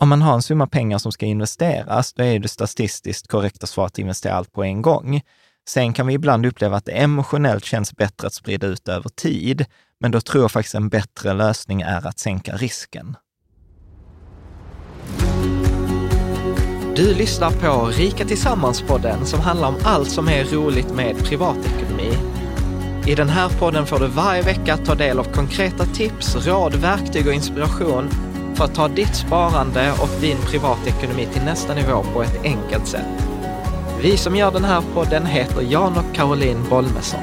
Om man har en summa pengar som ska investeras, då är det statistiskt korrekta svaret att investera allt på en gång. Sen kan vi ibland uppleva att det emotionellt känns bättre att sprida ut över tid, men då tror jag faktiskt en bättre lösning är att sänka risken. Du lyssnar på Rika Tillsammans-podden som handlar om allt som är roligt med privatekonomi. I den här podden får du varje vecka ta del av konkreta tips, råd, verktyg och inspiration för att ta ditt sparande och din privatekonomi till nästa nivå på ett enkelt sätt. Vi som gör den här podden heter Jan och Caroline Bolmesson.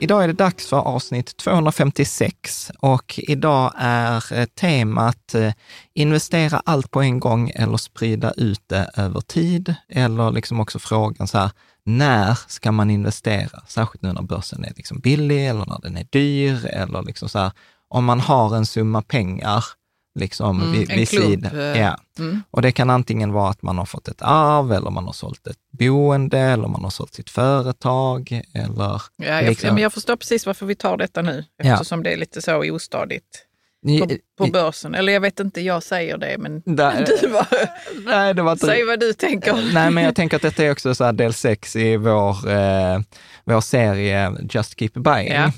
Idag är det dags för avsnitt 256 och idag är eh, temat eh, investera allt på en gång eller sprida ut det över tid. Eller liksom också frågan så här, när ska man investera? Särskilt nu när börsen är liksom billig eller när den är dyr eller liksom så här, om man har en summa pengar liksom Mm, vid, vid sidan. eh, Ja. mm. Och det kan antingen vara att man har fått ett arv eller man har sålt ett boende eller man har sålt sitt företag eller Ja, jag, liksom- men jag förstår precis varför vi tar detta nu, Ja. eftersom det är lite så ostadigt på, på börsen. Eller jag vet inte, jag säger det, men Där- du var, Nej, det var inte... säg vad du tänker. Nej, men jag tänker att detta är också så del sex i vår, eh, vår serie Just Keep Buying. Ja.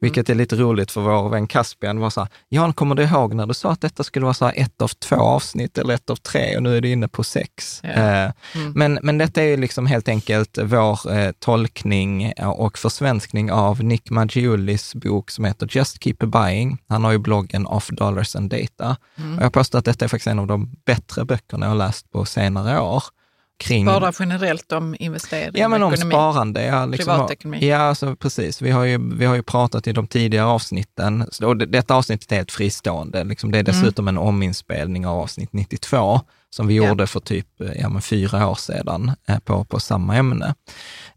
Vilket är lite roligt för vår vän Caspian var så här, Jan, kommer du ihåg när du sa att detta skulle vara så ett av två avsnitt eller ett av tre och nu är du inne på sex. Ja. Eh, Mm. men, men detta är ju liksom helt enkelt vår eh, tolkning och försvenskning av Nick Maggiulis bok som heter Just Keep Buying. Han har ju bloggen Off Dollars and Data. Mm. Och jag påstår att detta är faktiskt en av de bättre böckerna jag har läst på senare år. Kring, Bara generellt om investering Ja, men om ekonomi. sparande. Ja, liksom, Privatekonomi. Ja, alltså, precis. Vi har, ju, vi har ju pratat i de tidigare avsnitten, och det, detta avsnittet är helt fristående. Liksom, det är dessutom en ominspelning av avsnitt 92, som vi Ja. gjorde för typ eh, ja, men fyra år sedan eh, på, på samma ämne.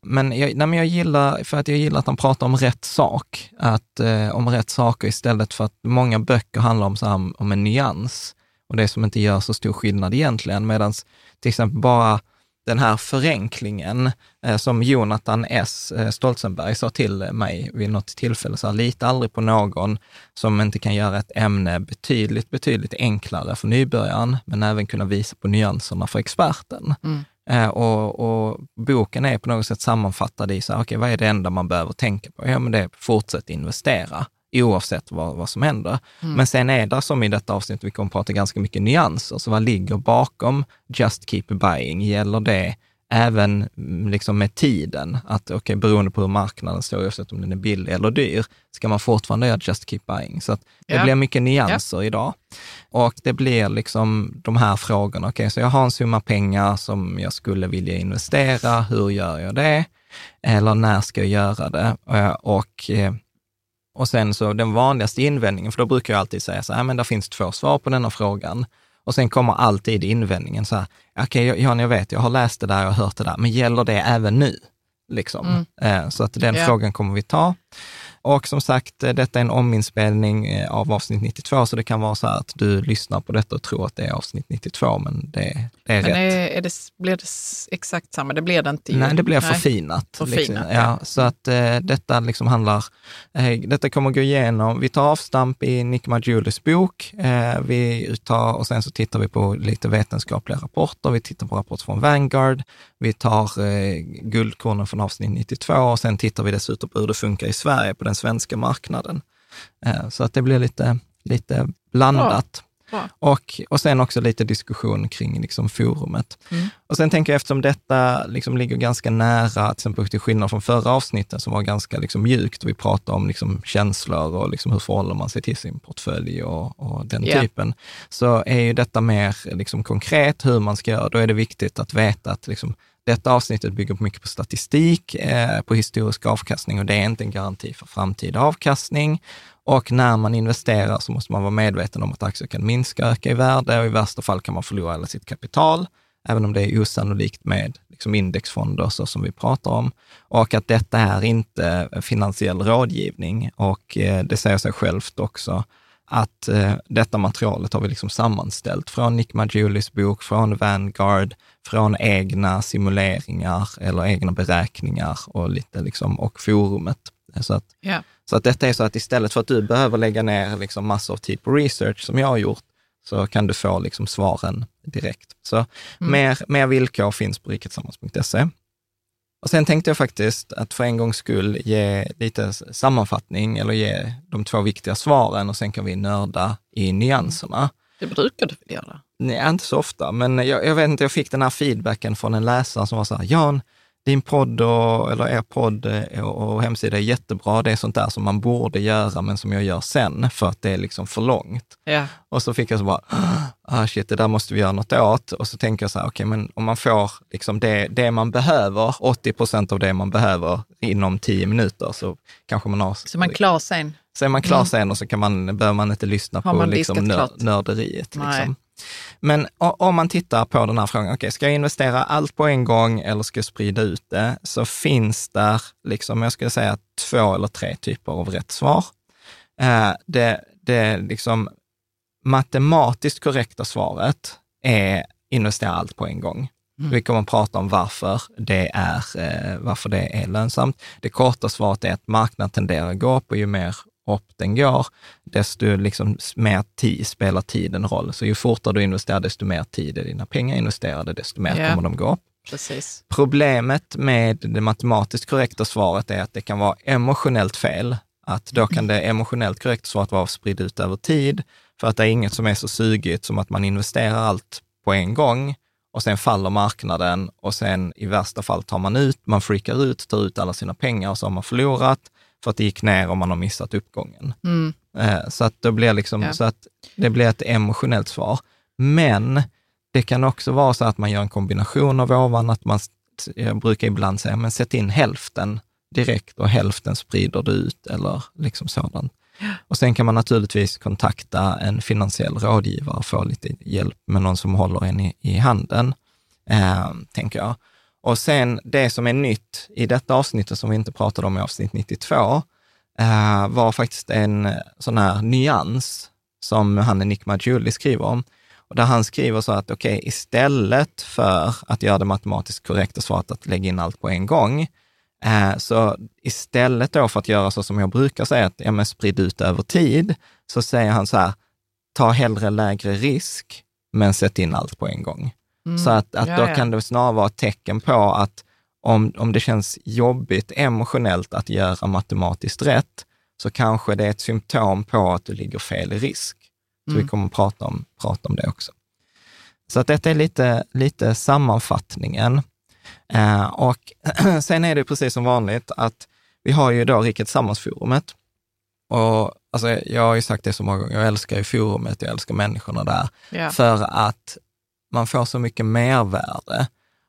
Men jag, nej, men jag gillar, för att jag gillar att han pratar om rätt sak, att, eh, om rätt saker istället för att många böcker handlar om, så här, om en nyans och det som inte gör så stor skillnad egentligen, medan till exempel bara den här förenklingen eh, som Jonathan S. eh, Stoltzenberg sa till mig vid något tillfälle, så här, lita aldrig på någon som inte kan göra ett ämne betydligt, betydligt enklare för nybörjaren, men även kunna visa på nyanserna för experten. Mm. Eh, och, och boken är på något sätt sammanfattad i, så här, okay, vad är det enda man behöver tänka på? Ja, men det är fortsätt investera oavsett vad, vad som händer. Mm. Men sen är det som i detta avsnitt, vi kommer att prata ganska mycket nyanser, så vad ligger bakom Just Keep Buying? Gäller det även mm, liksom med tiden? Att okej, beroende på hur marknaden står, oavsett om den är billig eller dyr, ska man fortfarande göra Just Keep Buying? Så att det Ja. blir mycket nyanser idag. Och det blir liksom de här frågorna, okej, så jag har en summa pengar som jag skulle vilja investera, hur gör jag det? Eller när ska jag göra det? Eh, Och eh, och sen så den vanligaste invändningen, för då brukar jag alltid säga så här, men det finns två svar på denna frågan. Och sen kommer alltid invändningen så här, okej Jan, jag vet, jag har läst det där, jag har hört det där, men gäller det även nu? Liksom. Mm. Eh, Så att den Ja. frågan kommer vi ta. Och som sagt, eh, detta är en ominspelning eh, av avsnitt 92, så det kan vara så här att du lyssnar på detta och tror att det är avsnitt 92, men det, det är Men rätt. är, är det, blir det exakt samma? Det blir det inte. ju. Nej, det blir Nej. förfinat. Förfinat, liksom. ja. ja. Så att eh, detta liksom handlar, eh, detta kommer gå igenom, vi tar avstamp i Nick Majulis bok, eh, vi tar, och sen så tittar vi på lite vetenskapliga rapporter, vi tittar på rapporter från Vanguard, vi tar eh, guldkornen från avsnitt 92 och sen tittar vi dessutom på hur det funkar i Sverige på den svenska marknaden. Eh, så att det blir lite, lite blandat. Bra. Och, och sen också lite diskussion kring liksom forumet. Mm. Och sen tänker jag, eftersom detta liksom ligger ganska nära, till exempel till skillnad från förra avsnittet som var ganska liksom mjukt, och vi pratade om liksom känslor och liksom hur förhåller man sig till sin portfölj och, och den Ja. typen, så är ju detta mer liksom konkret hur man ska göra. Då är det viktigt att veta att liksom, detta avsnittet bygger på mycket på statistik, eh, på historisk avkastning och det är inte en garanti för framtida avkastning. Och när man investerar så måste man vara medveten om att aktier kan minska, och öka i värde och i värsta fall kan man förlora hela sitt kapital, även om det är osannolikt med liksom indexfonder så som vi pratar om. Och att detta är inte finansiell rådgivning och eh, det säger sig självt också att eh, detta materialet har vi liksom sammanställt från Nick Majulis bok, från Vanguard, från egna simuleringar eller egna beräkningar och lite liksom, och forumet. Så att, Ja. så att detta är så att istället för att du behöver lägga ner liksom massor av tid på research som jag har gjort, så kan du få liksom svaren direkt. Så mer, mer villkor finns på riketsammans.se. Och sen tänkte jag faktiskt att för en gångs skull ge lite sammanfattning eller ge de två viktiga svaren och sen kan vi nörda i nyanserna. Det brukar du väl göra? Nej, inte så ofta, men jag, jag vet inte, jag fick den här feedbacken från en läsare som var så här, Jan, din podd och, eller er podd eh, och, hemsida är jättebra. Det är sånt där som man borde göra, men som jag gör sen för att det är liksom för långt. Ja. Och så fick jag så bara, ah shit, det där måste vi göra något åt. Och så tänker jag så här, okej, men om man får liksom det, det man behöver, 80 procent av det man behöver inom 10 minuter, så kanske man har... Så man klar sen? Så är man klar sen och så kan man, behöver man inte lyssna Har på liksom, nör, nörderiet. Liksom. Men om man tittar på den här frågan, okej, ska jag investera allt på en gång eller ska jag sprida ut det? Så finns där, liksom, jag skulle säga två eller tre typer av rätt svar. Eh, det, det liksom matematiskt korrekta svaret är investera allt på en gång. Vi kommer att prata om varför det, är, eh, varför det är lönsamt. Det korta svaret är att marknaden tenderar att gå upp och ju mer upp den går, desto liksom mer tid, spelar tiden roll. Så ju fortare du investerar, desto mer tid är dina pengar investerade, desto mer Ja. kommer de gå upp. Precis. Problemet med det matematiskt korrekta svaret är att det kan vara emotionellt fel. Att då kan det emotionellt korrekta svaret vara spritt ut över tid, för att det är inget som är så sugigt som att man investerar allt på en gång och sen faller marknaden och sen i värsta fall tar man ut, man freakar ut, tar ut alla sina pengar och så har man förlorat för att det gick ner och man har missat uppgången. Mm. Eh, Så att, det blir liksom, Ja. så att det blir ett emotionellt svar. Men det kan också vara så att man gör en kombination av ovan, att man, jag brukar ibland säga, men sätt in hälften direkt och hälften sprider du ut eller liksom sådant. Och sen kan man naturligtvis kontakta en finansiell rådgivare och få lite hjälp med någon som håller en i, i handen, eh, tänker jag. Och sen det som är nytt i detta avsnittet som vi inte pratade om i avsnitt 92, eh, var faktiskt en eh, sån här nyans som han Nick Majuli skriver om. Och där han skriver så att okej, istället för att göra det matematiskt korrekta svaret att lägga in allt på en gång, eh, så istället då för att göra så som jag brukar säga, att ja, men sprid ut över tid, så säger han så här, ta hellre lägre risk, men sätt in allt på en gång. Så att, att Ja, då ja. kan det snarare vara ett tecken på att om, om det känns jobbigt emotionellt att göra matematiskt rätt, så kanske det är ett symptom på att du ligger fel i risk. Så vi kommer att prata om, prata om det också. Så att detta är lite, lite sammanfattningen. Eh, och sen är det precis som vanligt att vi har ju då Riket Sammansforumet. Och alltså, jag har ju sagt det så många gånger, jag älskar ju forumet, jag älskar människorna där. Ja. För att man får så mycket mervärde.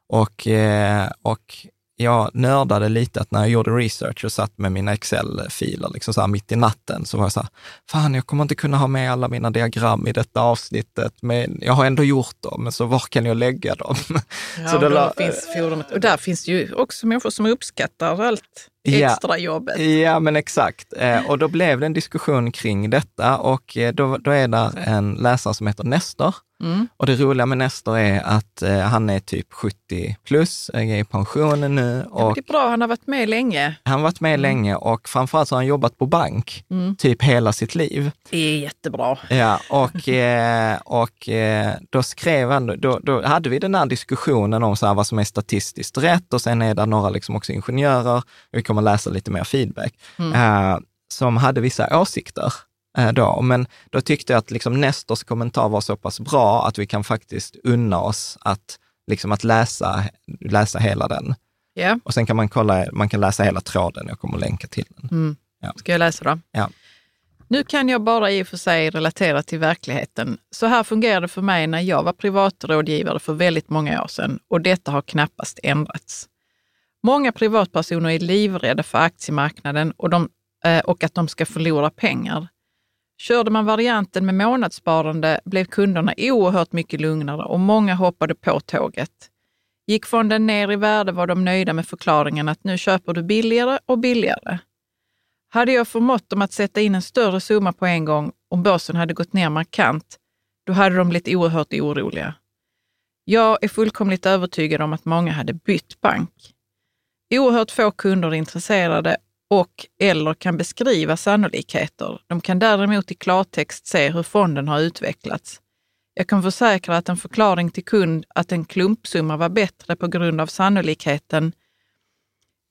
Och, eh, och jag nördade lite att när jag gjorde research och satt med mina Excel-filer liksom så mitt i natten, så var jag så här, fan jag kommer inte kunna ha med alla mina diagram i detta avsnittet, men jag har ändå gjort dem, så var kan jag lägga dem? Ja, så och la- finns forumet. Och där finns det ju också människor som uppskattar allt. Ja. extra jobbet. Ja, men exakt. Eh, och då blev det en diskussion kring detta och eh, då, då är där en läsare som heter Nestor. Mm. Och det roliga med Nestor är att eh, han är typ 70 plus, är i pensionen nu Ja, och det är bra, han har varit med länge. han har varit med länge och framförallt så har han jobbat på bank Mm. typ hela sitt liv. Det är jättebra. Ja, och, eh, och eh, då skrev han, då, då hade vi den här diskussionen om så här vad som är statistiskt rätt och sen är det några liksom också ingenjörer, vi kommer läsa lite mer feedback, eh, som hade vissa åsikter. Eh, Då. Men då tyckte jag att liksom Nestors kommentar var så pass bra att vi kan faktiskt unna oss att, liksom att läsa, läsa hela den. Ja. Och sen kan man kolla, man kan läsa hela tråden, jag kommer att länka till den. Mm. Ja. Ska jag läsa då? Ja. Nu kan jag bara i och för sig relatera till verkligheten. Så här fungerade det för mig när jag var privatrådgivare för väldigt många år sedan och detta har knappast ändrats. Många privatpersoner är livrädda för aktiemarknaden och, de, eh, och att de ska förlora pengar. Körde man varianten med månadssparande blev kunderna oerhört mycket lugnare och många hoppade på tåget. Gick fonden ner i värde var de nöjda med förklaringen att nu köper du billigare och billigare. Hade jag förmått dem att sätta in en större summa på en gång om börsen hade gått ner markant, då hade de blivit oerhört oroliga. Jag är fullkomligt övertygad om att många hade bytt bank. Oerhört få kunder är intresserade och eller kan beskriva sannolikheter. De kan däremot i klartext se hur fonden har utvecklats. Jag kan försäkra att en förklaring till kund att en klumpsumma var bättre på grund av sannolikheten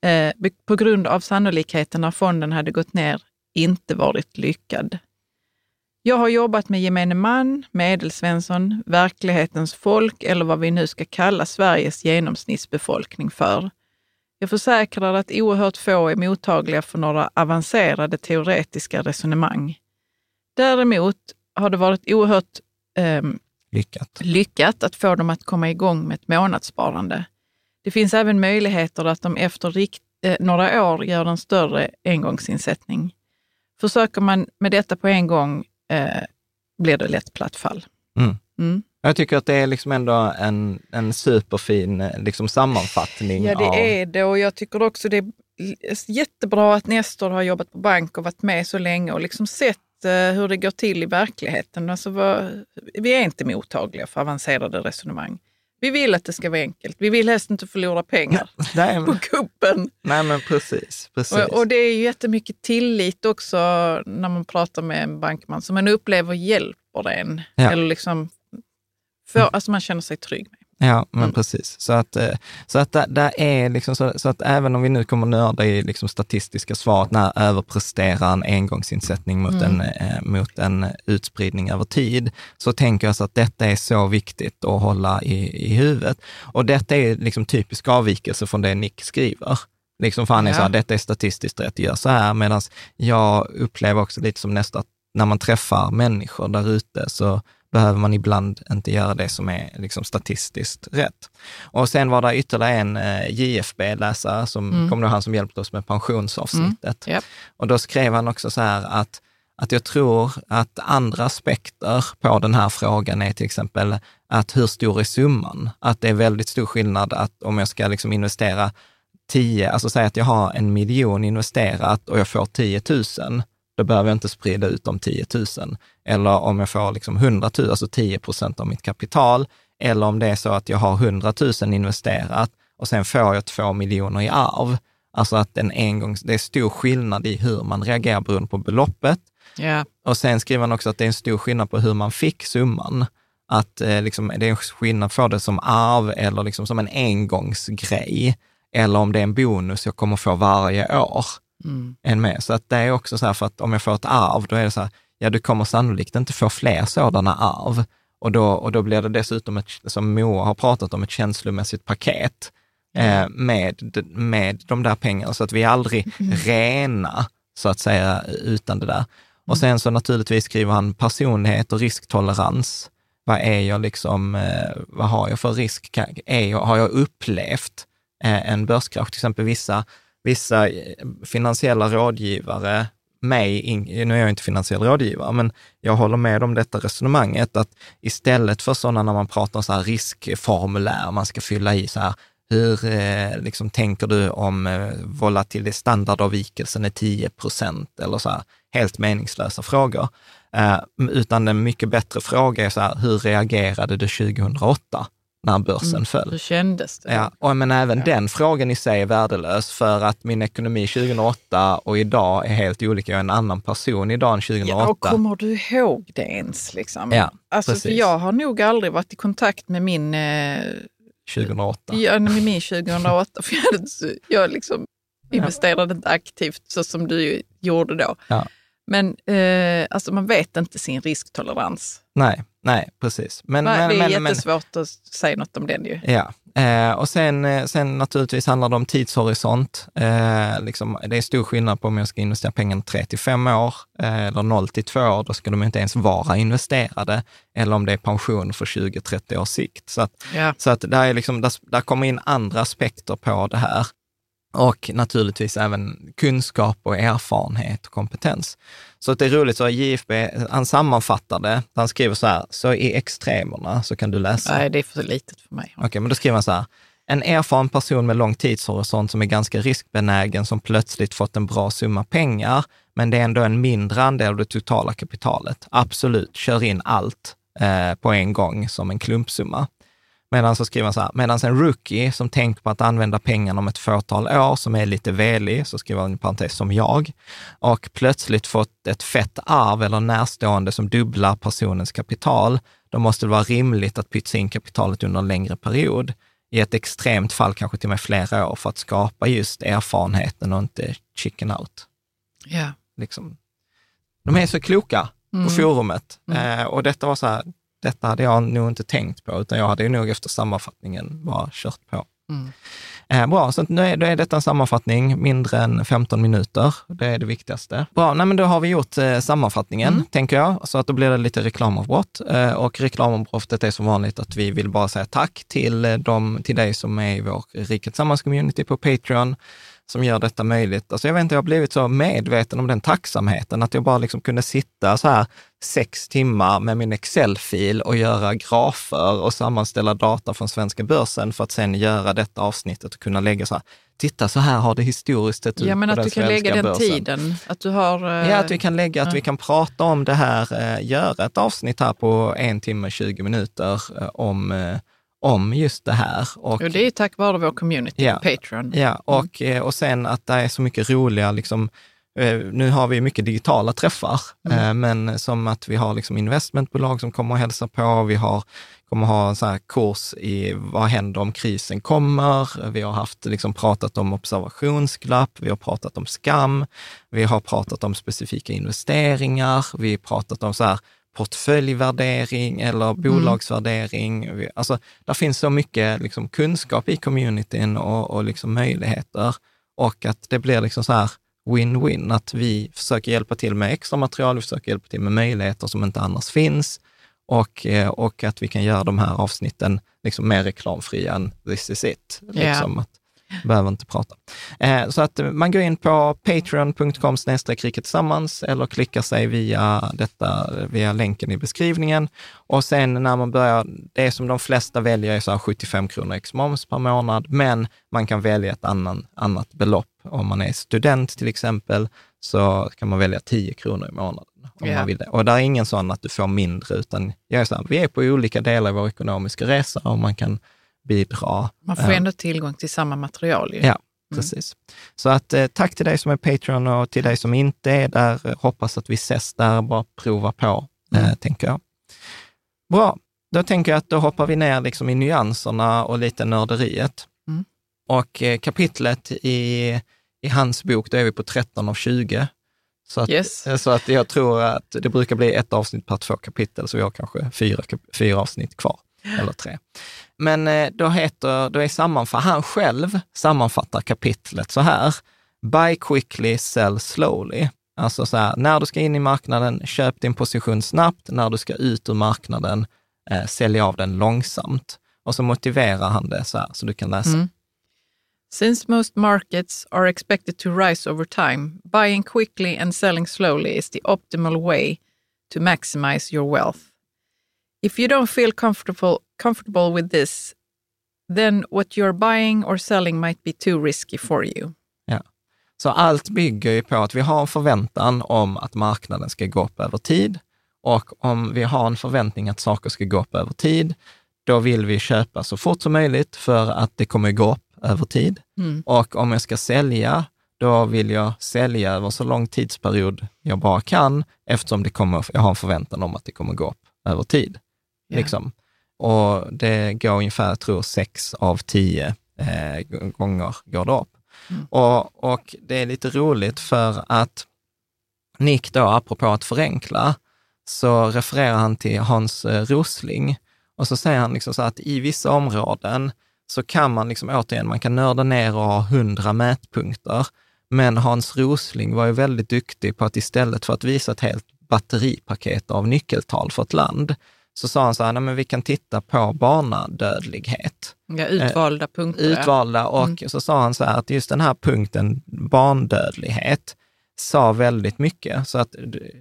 eh, på grund av sannolikheten när fonden hade gått ner inte varit lyckad. Jag har jobbat med gemene man, medelsvensson, verklighetens folk eller vad vi nu ska kalla Sveriges genomsnittsbefolkning för. Jag försäkrar att oerhört få är mottagliga för några avancerade teoretiska resonemang. Däremot har det varit oerhört ehm, Lyckat. lyckat att få dem att komma igång med ett månadssparande. Det finns även möjligheter att de efter rikt, eh, några år gör en större engångsinsättning. Försöker man med detta på en gång eh, blir det lätt platt fall. Mm. Mm. Jag tycker att det är liksom ändå en, en superfin liksom sammanfattning Ja, av... det är det och jag tycker också det är jättebra att Nestor har jobbat på bank och varit med så länge och liksom sett eh, hur det går till i verkligheten. Alltså, vad, vi är inte mottagliga för avancerade resonemang. Vi vill att det ska vara enkelt. Vi vill helst inte förlora pengar Nej, på men, kuppen. nej, men precis. precis. Och, och det är ju jättemycket tillit också när man pratar med en bankman som man upplever hjälper en. Ja. Eller liksom, för, alltså man känner sig trygg med. Ja, men Mm. precis. Så att, eh, så att där, där är liksom så, så att även om vi nu kommer nörda i liksom statistiska svaret, när överpresterar en engångsinsättning mot, Mm. en, eh, mot en utspridning över tid, så tänker jag så att detta är så viktigt att hålla i, i huvudet. Och detta är liksom typisk avvikelse från det Nick skriver. Liksom för han är Ja. så här, detta är statistiskt rätt, gör så här, medan jag upplever också lite som nästa, när man träffar människor där ute så behöver man ibland inte göra det som är liksom statistiskt rätt. Och sen var det ytterligare en eh, JFB-läsare, som Mm. kommer han som hjälpte oss med pensionsavsnittet. Japp. Och då skrev han också så här att, att jag tror att andra aspekter på den här frågan är till exempel att hur stor är summan? Att det är väldigt stor skillnad att om jag ska liksom investera 10, alltså säga att jag har en miljon investerat och jag får 10 000, då behöver jag inte sprida ut de 10 000. Eller om jag får liksom 100 000, alltså 10 procent av mitt kapital, eller om det är så att jag har 100 000 investerat och sen får jag 2 miljoner i arv. Alltså att en engångs, det är stor skillnad i hur man reagerar beroende på beloppet. Ja. Och sen skriver han också att det är en stor skillnad på hur man fick summan. Att eh, liksom, det är en skillnad för det som arv eller liksom som en engångsgrej. Eller om det är en bonus jag kommer få varje år. Mm. En med. Så att det är också så här, för att om jag får ett arv, då är det så här, ja du kommer sannolikt inte få fler sådana arv. Och då, och då blir det dessutom, ett, som Moa har pratat om, ett känslomässigt paket eh, med, med de där pengarna, så att vi är aldrig rena, så att säga, utan det där. Och sen så naturligtvis skriver han personlighet och risktolerans. Vad är jag liksom, eh, vad har jag för risk? Är jag, har jag upplevt eh, en börskrasch? Till exempel vissa, vissa eh, finansiella rådgivare, mig, in, nu är jag inte finansiell rådgivare, men jag håller med om detta resonemanget, att istället för sådana när man pratar om så här riskformulär, man ska fylla i så här, hur eh, liksom, tänker du om eh, volatil standardavvikelsen är 10 procent eller så här, helt meningslösa frågor. Eh, utan en mycket bättre fråga är så här, hur reagerade du 2008? När börsen mm. föll. Hur kändes det? Ja, och, men även ja. den frågan i sig är värdelös för att min ekonomi 2008 och idag är helt olika. Jag är en annan person idag än 2008. Ja, och kommer du ihåg det ens? Liksom? Ja, alltså, precis. För jag har nog aldrig varit i kontakt med min... Eh, 2008? Ja, med min 2008. för jag, jag liksom investerade inte aktivt så som du gjorde då. Ja. Men eh, alltså man vet inte sin risktolerans. Nej, nej precis. Men, nej, men, det är men, jättesvårt men, att säga något om den ju. Ja, eh, och sen, eh, sen naturligtvis handlar det om tidshorisont. Eh, liksom, det är stor skillnad på om jag ska investera pengarna 3 till 5 år eh, eller 0 till 2 år. Då ska de inte ens vara investerade. Eller om det är pension för 20-30 års sikt. Så, att, ja. så att där, är liksom, där, där kommer in andra aspekter på det här och naturligtvis även kunskap och erfarenhet och kompetens. Så det är roligt, så JFB, han sammanfattar det, han skriver så här, så i extremerna så kan du läsa. Nej, det är för litet för mig. Okej, okay, men då skriver han så här, en erfaren person med lång tidshorisont som är ganska riskbenägen, som plötsligt fått en bra summa pengar, men det är ändå en mindre andel av det totala kapitalet. Absolut, kör in allt eh, på en gång som en klumpsumma. Medan så skriver han så här, medan en rookie som tänker på att använda pengarna om ett fåtal år, som är lite velig, så skriver han i parentes som jag, och plötsligt fått ett fett arv eller närstående som dubblar personens kapital, då måste det vara rimligt att pytsa in kapitalet under en längre period. I ett extremt fall kanske till och med flera år för att skapa just erfarenheten och inte chicken out. Ja. Liksom. De är så kloka på mm. forumet. Mm. Eh, och detta var så här, detta hade jag nog inte tänkt på, utan jag hade ju nog efter sammanfattningen bara kört på. Mm. Eh, bra, så nu är, då är detta en sammanfattning, mindre än 15 minuter. Det är det viktigaste. Bra, nej, men då har vi gjort eh, sammanfattningen, mm. tänker jag, så att då blir det lite reklamavbrott. Eh, och reklamavbrottet är som vanligt att vi vill bara säga tack till, eh, dem, till dig som är i vår Rika Tillsammans-community på Patreon som gör detta möjligt. Alltså jag vet inte, jag har blivit så medveten om den tacksamheten, att jag bara liksom kunde sitta så här sex timmar med min Excel-fil och göra grafer och sammanställa data från svenska börsen för att sen göra detta avsnittet och kunna lägga så här, titta så här har det historiskt sett ut Ja, men att du kan lägga den börsen. tiden, att du har... Ja, att vi kan lägga, att vi kan prata om det här, uh, göra ett avsnitt här på en timme, 20 minuter uh, om om just det här. Och, och det är tack vare vår community ja, Patreon. Ja, mm. och, mm. och sen att det är så mycket roliga, liksom, eh, nu har vi mycket digitala träffar, mm. Eh, men som att vi har liksom investmentbolag som kommer och hälsar på. Vi har, kommer ha en så här kurs i vad händer om krisen kommer. Vi har haft, liksom, pratat om observationsglapp, vi har pratat om skam, vi har pratat om specifika investeringar, vi har pratat om så här, portföljvärdering eller mm. bolagsvärdering. Mm. Alltså, där finns så mycket liksom, kunskap i communityn och, och liksom möjligheter och att det blir liksom så här win-win, att vi försöker hjälpa till med extra material, vi försöker hjälpa till med möjligheter som inte annars finns och, eh, och att vi kan göra de här avsnitten liksom mer reklamfria än this is it. Liksom, yeah. att, Behöver inte prata. Eh, så att man går in på patreon.com tillsammans eller klickar sig via, detta, via länken i beskrivningen. Och sen när man börjar, det som de flesta väljer är så 75 kronor ex moms per månad, men man kan välja ett annan, annat belopp. Om man är student till exempel, så kan man välja 10 kronor i månaden. Om yeah. man vill det. Och det är ingen sån att du får mindre, utan jag är så här, vi är på olika delar i vår ekonomiska resa och man kan bidra. Man får ändå tillgång till samma material. Ju. Ja, mm. precis. Mm. Så att eh, tack till dig som är Patreon och till dig som inte är där. Hoppas att vi ses där, bara prova på, eh, mm. tänker jag. Bra, då tänker jag att då hoppar vi ner liksom i nyanserna och lite nörderiet. Mm. Och eh, kapitlet i, i hans bok, då är vi på 13 av 20. Så att, yes. så att jag tror att det brukar bli ett avsnitt per två kapitel, så vi har kanske fyra, fyra avsnitt kvar, eller tre. Men eh, då, heter, då är sammanfatt, han själv sammanfattar kapitlet så här. Buy quickly, sell slowly. Alltså så här, när du ska in i marknaden, köp din position snabbt. När du ska ut ur marknaden, eh, sälj av den långsamt. Och så motiverar han det så här, så du kan läsa. Mm. Since most markets are expected to rise over time, buying quickly and selling slowly is the optimal way to maximize your wealth. If you don't feel comfortable comfortable with this, then what you're buying or selling might be too risky for you. Ja. Så allt bygger ju på att vi har en förväntan om att marknaden ska gå upp över tid. Och om vi har en förväntning att saker ska gå upp över tid, då vill vi köpa så fort som möjligt för att det kommer gå upp över tid. Mm. Och om jag ska sälja, då vill jag sälja över så lång tidsperiod jag bara kan, eftersom det kommer, jag har en förväntan om att det kommer gå upp över tid. Ja. Liksom. Och det går ungefär, tror, sex av tio eh, gånger går det upp. Mm. Och, och det är lite roligt för att Nick då, apropå att förenkla, så refererar han till Hans eh, Rosling och så säger han liksom så att i vissa områden så kan man liksom återigen, man kan nörda ner och ha hundra mätpunkter. Men Hans Rosling var ju väldigt duktig på att istället för att visa ett helt batteripaket av nyckeltal för ett land, så sa han så här, nej men vi kan titta på barnadödlighet. Ja, utvalda punkter. ja. Utvalda och Mm. så sa han så här att just den här punkten, barndödlighet, sa väldigt mycket. Så att,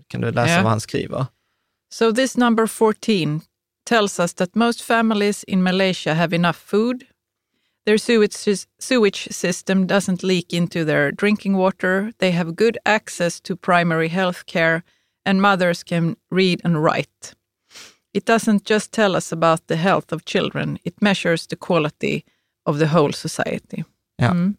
kan du läsa Ja. vad han skriver? So this number 14 tells us that most families in Malaysia have enough food. Their sewage, sewage system doesn't leak into their drinking water. They have good access to primary health care and mothers can read and write. It doesn't just tell us about the health of children, it measures the quality of the whole society. Ja. Mm.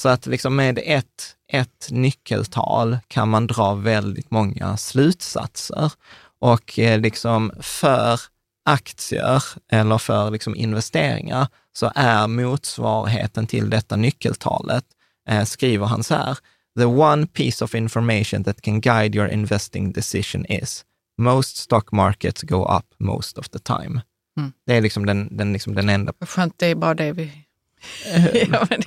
Så att liksom med ett, ett nyckeltal kan man dra väldigt många slutsatser. Och eh, liksom för aktier eller för liksom investeringar så är motsvarigheten till detta nyckeltalet, eh, skriver han så här, the one piece of information that can guide your investing decision is most stock markets go up most of the time. Mm. Det är liksom den, den, liksom den enda... Skönt, det är bara det vi... ja, men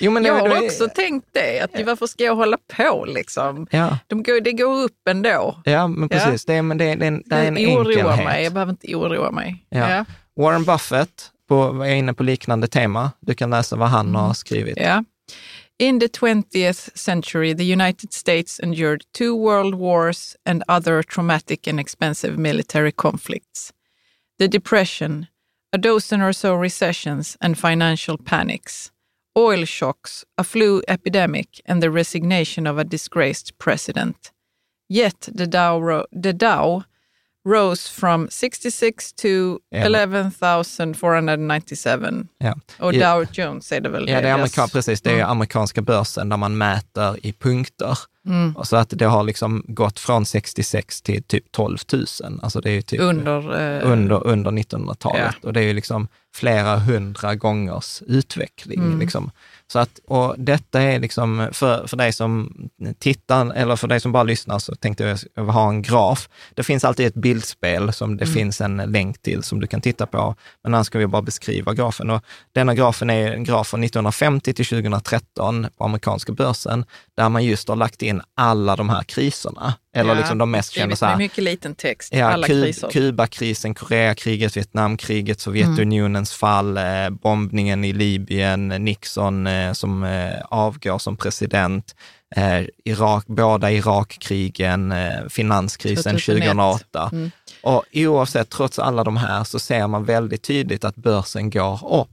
Jo, men det- jag det- har också tänkt det, att varför ska jag hålla på liksom? Ja. De går, det går upp ändå. Ja, men Ja. precis. Det, är, men det, är- det, är en- det är en Det oroar enkelhet. mig, jag behöver inte oroa mig. Ja. Ja. Warren Buffett på, var inne på liknande tema. Du kan läsa vad han Mm. har skrivit. Ja. In the 20th century, the United States endured two world wars and other traumatic and expensive military conflicts. The Depression, a dozen or so recessions and financial panics, oil shocks, a flu epidemic, and the resignation of a disgraced president. Yet the Dow, the Dow rose from 66 to Ja. 11,497. Ja. Och. Dow Jones är det väl? Ja, det är amerika, precis. Det är Mm. amerikanska börsen där man mäter i punkter. Mm. Så att det har liksom gått från 66 till typ 12 000. Alltså det är typ Under, eh, under, under 1900-talet. Ja. Och det är ju liksom flera hundra gångers utveckling. Mm. Liksom. Så att, och detta är liksom, för, för dig som tittar, eller för dig som bara lyssnar, så tänkte jag ha en graf. Det finns alltid ett bildspel som det Mm. finns en länk till som du kan titta på. Men annars ska vi bara beskriva grafen. Och denna grafen är en graf från 1950 till 2013 på amerikanska börsen, där man just har lagt in alla de här kriserna. Eller Ja, liksom de mest kända så här, med mycket liten text, Ja, alla Ku- kriser. Kubakrisen, Koreakriget, Vietnamkriget, Sovjetunionens fall, eh, bombningen i Libyen, Nixon eh, som eh, avgår som president, eh, Irak, båda Irakkrigen, eh, finanskrisen 2001. 2008. Mm. Och oavsett, trots alla de här, så ser man väldigt tydligt att börsen går upp.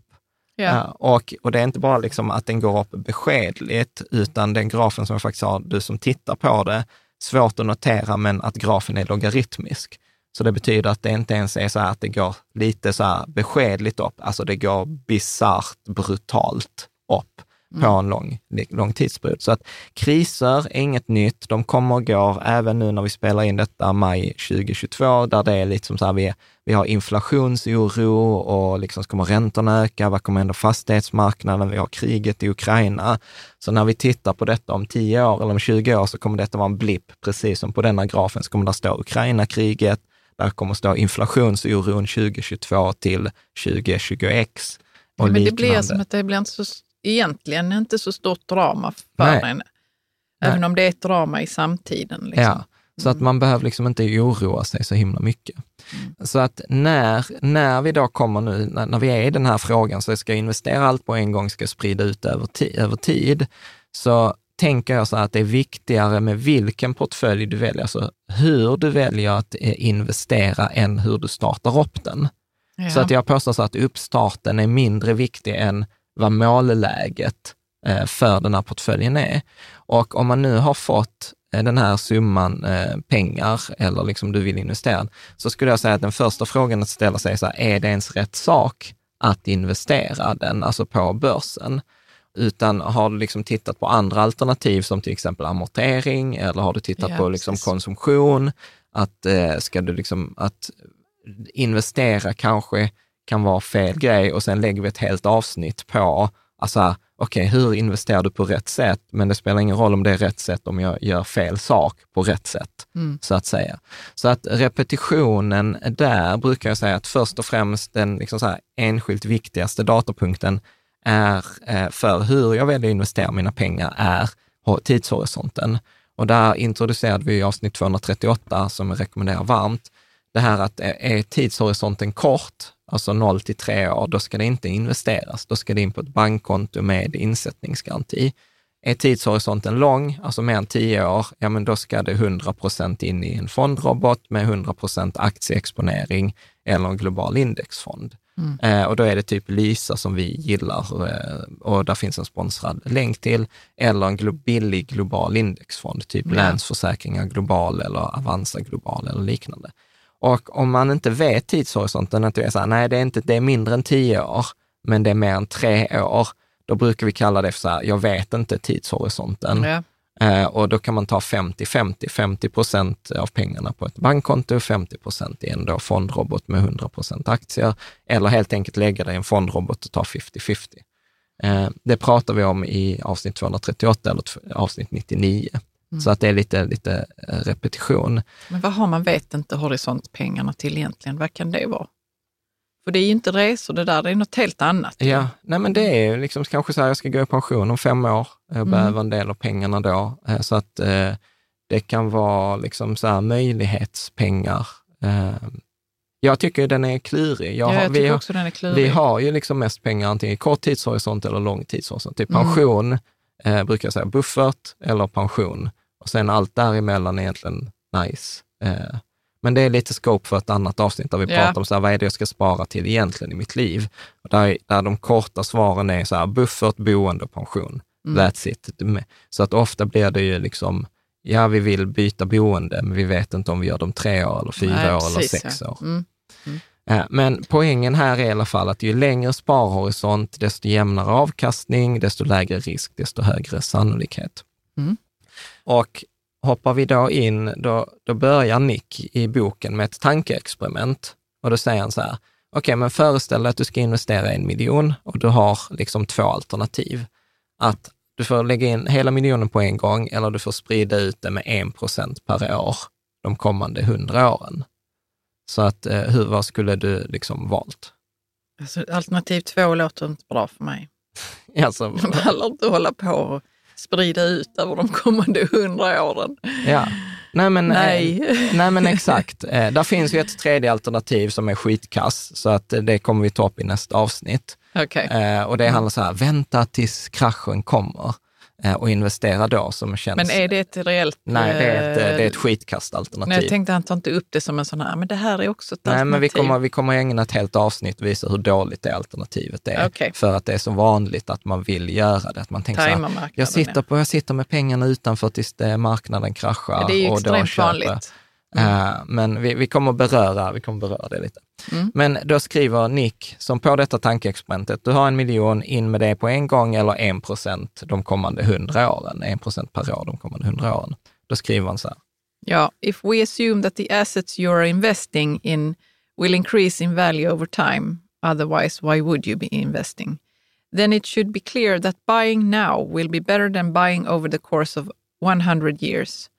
Ja, och, och det är inte bara liksom att den går upp beskedligt, utan den grafen som jag faktiskt har, du som tittar på det, svårt att notera, men att grafen är logaritmisk. Så det betyder att det inte ens är så här att det går lite så här beskedligt upp, alltså det går bisarrt brutalt upp på en lång, lång tidsperiod. Så att kriser är inget nytt, de kommer och går, även nu när vi spelar in detta maj 2022, där det är lite som så här, vi, vi har inflationsoro och liksom kommer räntorna öka, vad kommer hända fastighetsmarknaden, vi har kriget i Ukraina. Så när vi tittar på detta om 10 år eller om 20 år så kommer detta vara en blipp, precis som på denna grafen så kommer det stå Ukraina-kriget, där kommer stå inflationsoron 2022 till 2020x. Och Men det liknande. blir som att det blir inte så, egentligen inte så stort drama för Nej. en. Även om det är ett drama i samtiden. Liksom. Ja, så att man behöver liksom inte oroa sig så himla mycket. Så att när, när vi då kommer nu, när, när vi är i den här frågan, så ska jag investera allt på en gång, ska jag sprida ut över, ti, över tid, så tänker jag så att det är viktigare med vilken portfölj du väljer, alltså hur du väljer att eh, investera än hur du startar upp den. Ja. Så att jag påstår så att uppstarten är mindre viktig än vad målläget eh, för den här portföljen är. Och om man nu har fått eh, den här summan eh, pengar eller liksom du vill investera, så skulle jag säga att den första frågan att ställa sig är så här, är det ens rätt sak att investera den, alltså på börsen? Utan har du liksom tittat på andra alternativ som till exempel amortering eller har du tittat Ja, på liksom precis. konsumtion? Att, eh, ska du liksom, att investera kanske kan vara fel grej och sen lägger vi ett helt avsnitt på, alltså okej, hur investerar du på rätt sätt? Men det spelar ingen roll om det är rätt sätt om jag gör fel sak på rätt sätt, Mm. så att säga. Så att repetitionen där brukar jag säga att först och främst den liksom så här enskilt viktigaste datapunkten är eh, för hur jag väljer att investera mina pengar är ho- tidshorisonten. Och där introducerade vi i avsnitt 238, som jag rekommenderar varmt, det här att är är tidshorisonten kort, alltså 0 till 3 år, då ska det inte investeras. Då ska det in på ett bankkonto med insättningsgaranti. Är tidshorisonten lång, alltså mer än 10 år, ja men då ska det 100 procent in i en fondrobot med 100 procent aktieexponering eller en global indexfond. Eh, och då är det typ Lysa som vi gillar eh, och där finns en sponsrad länk till, eller en glo billig global indexfond, typ Ja. Länsförsäkringar Global eller Avanza Global eller liknande. Och om man inte vet tidshorisonten, att det är så här, nej det är, inte, det är mindre än tio år, men det är mer än tre år, då brukar vi kalla det för så här, jag vet inte tidshorisonten. Ja. Eh, och då kan man ta 50-50, 50 procent av pengarna på ett bankkonto, 50 procent i en fondrobot med 100 procent aktier, eller helt enkelt lägga det i en fondrobot och ta 50-50. Eh, det pratar vi om i avsnitt 238 eller avsnitt 99. Så att det är lite, lite eh, repetition. Men vad har man vet inte horisontpengarna till egentligen? Vad kan det vara? För det är ju inte resor det där, det är något helt annat. Ja, nej men det är ju liksom kanske så här, jag ska gå i pension om fem år, jag Mm. behöver en del av pengarna då. Eh, Så att eh, det kan vara liksom så här möjlighetspengar. Eh, jag tycker den är klurig. Jag Ja, jag vi, också den är klurig. vi har ju liksom mest pengar antingen i kort tidshorisont eller lång tidshorisont. Typ Mm. pension, eh, brukar jag säga buffert eller pension. Och sen allt däremellan är egentligen nice. Eh, men det är lite scope för ett annat avsnitt där vi Ja. pratar om så här, vad är det jag ska spara till egentligen i mitt liv? Och där, där de korta svaren är så här, buffert, boende och pension. Mm. That's it. Så att ofta blir det ju liksom, ja vi vill byta boende, men vi vet inte om vi gör dem tre år eller fyra Nej, år eller precis, sex ja. år. Mm. Eh, Men poängen här är i alla fall att ju längre sparhorisont, desto jämnare avkastning, desto lägre risk, desto högre sannolikhet. Mm. Och hoppar vi då in, då, då börjar Nick i boken med ett tankeexperiment. Och då säger han så här, okej, men föreställ dig att du ska investera en miljon och du har liksom två alternativ. Att du får lägga in hela miljonen på en gång eller du får sprida ut det med en procent per år de kommande hundra åren. Så att, eh, hur, vad skulle du liksom valt? Alltså, alternativ två låter inte bra för mig. Alltså, Jag pallar inte hålla på och sprida ut över de kommande hundra åren. ja. Nej men, Nej. Eh, nej men exakt. Eh, där finns ju ett tredje alternativ som är skitkass, så att eh, det kommer vi ta upp i nästa avsnitt. Okej. Eh, och det handlar så här, vänta tills kraschen kommer och investera då som känns... Men är det ett reellt... Nej, det är ett, eh, det är ett eh, skitkastalternativ. Nej, jag tänkte han tar inte upp det som en sån här, men det här är också ett Nej, alternativ. men vi kommer, vi kommer ägna ett helt avsnitt och visa hur dåligt det alternativet är. Okej. För att det är så vanligt att man vill göra det. Att man tänker så Tajma här, marknaden, jag sitter, på, jag sitter med pengarna utanför tills det, marknaden kraschar. ja. Det är ju och då extremt köper. vanligt. Eh, men vi, vi, kommer beröra, vi kommer beröra det lite. Mm. Men då skriver Nick, som på detta tankeexperimentet, du har en miljon, in med det på en gång eller en procent de kommande hundra åren. En procent per år de kommande hundra åren. Då skriver han så här. Ja, if we assume that the assets you are investing in will increase in value over time, otherwise why would you be investing? Then it should be clear that buying now will be better than buying over the course of 100 years.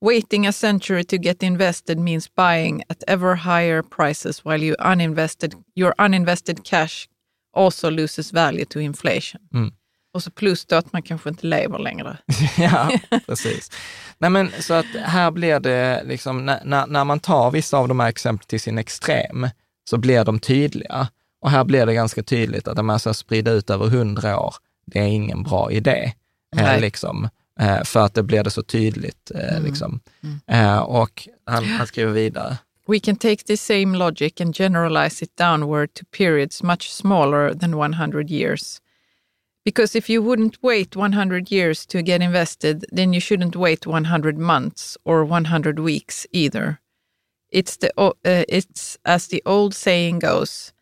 Waiting a century to get invested means buying at ever higher prices while you uninvested, your uninvested cash also loses value to inflation. Mm. Och så plus då att man kanske inte lever längre. ja, precis. Nej, men så att här blir det liksom, när, när, man tar vissa av de här exemplen till sin extrem, så blir de tydliga. Och här blir det ganska tydligt att om man ska sprida ut över hundra år, det är ingen bra idé. Eh, liksom, eh, för att det blir det så tydligt. Eh, liksom. Eh, och han, han skriver vidare. We can take this same logic and generalize it downward to periods much smaller than 100 years. Because if you wouldn't wait 100 years to get invested, then you shouldn't wait 100 months or 100 weeks either. It's, the, uh, it's as the old saying goes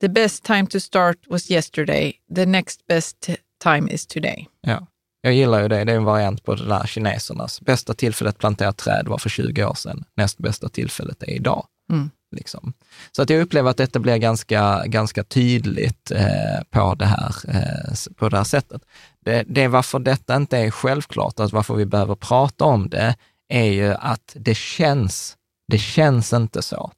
the best time to start was yesterday, the next best time is today. Ja, jag gillar ju det. Det är en variant på det där kinesernas. Bästa tillfället att plantera träd var för 20 år sedan. Näst bästa tillfället är idag. Mm. Liksom. Så att jag upplever att detta blir ganska, ganska tydligt eh, på, det här, eh, på det här sättet. Det, det varför detta inte är självklart, att varför vi behöver prata om det, är ju att det känns, det känns inte så.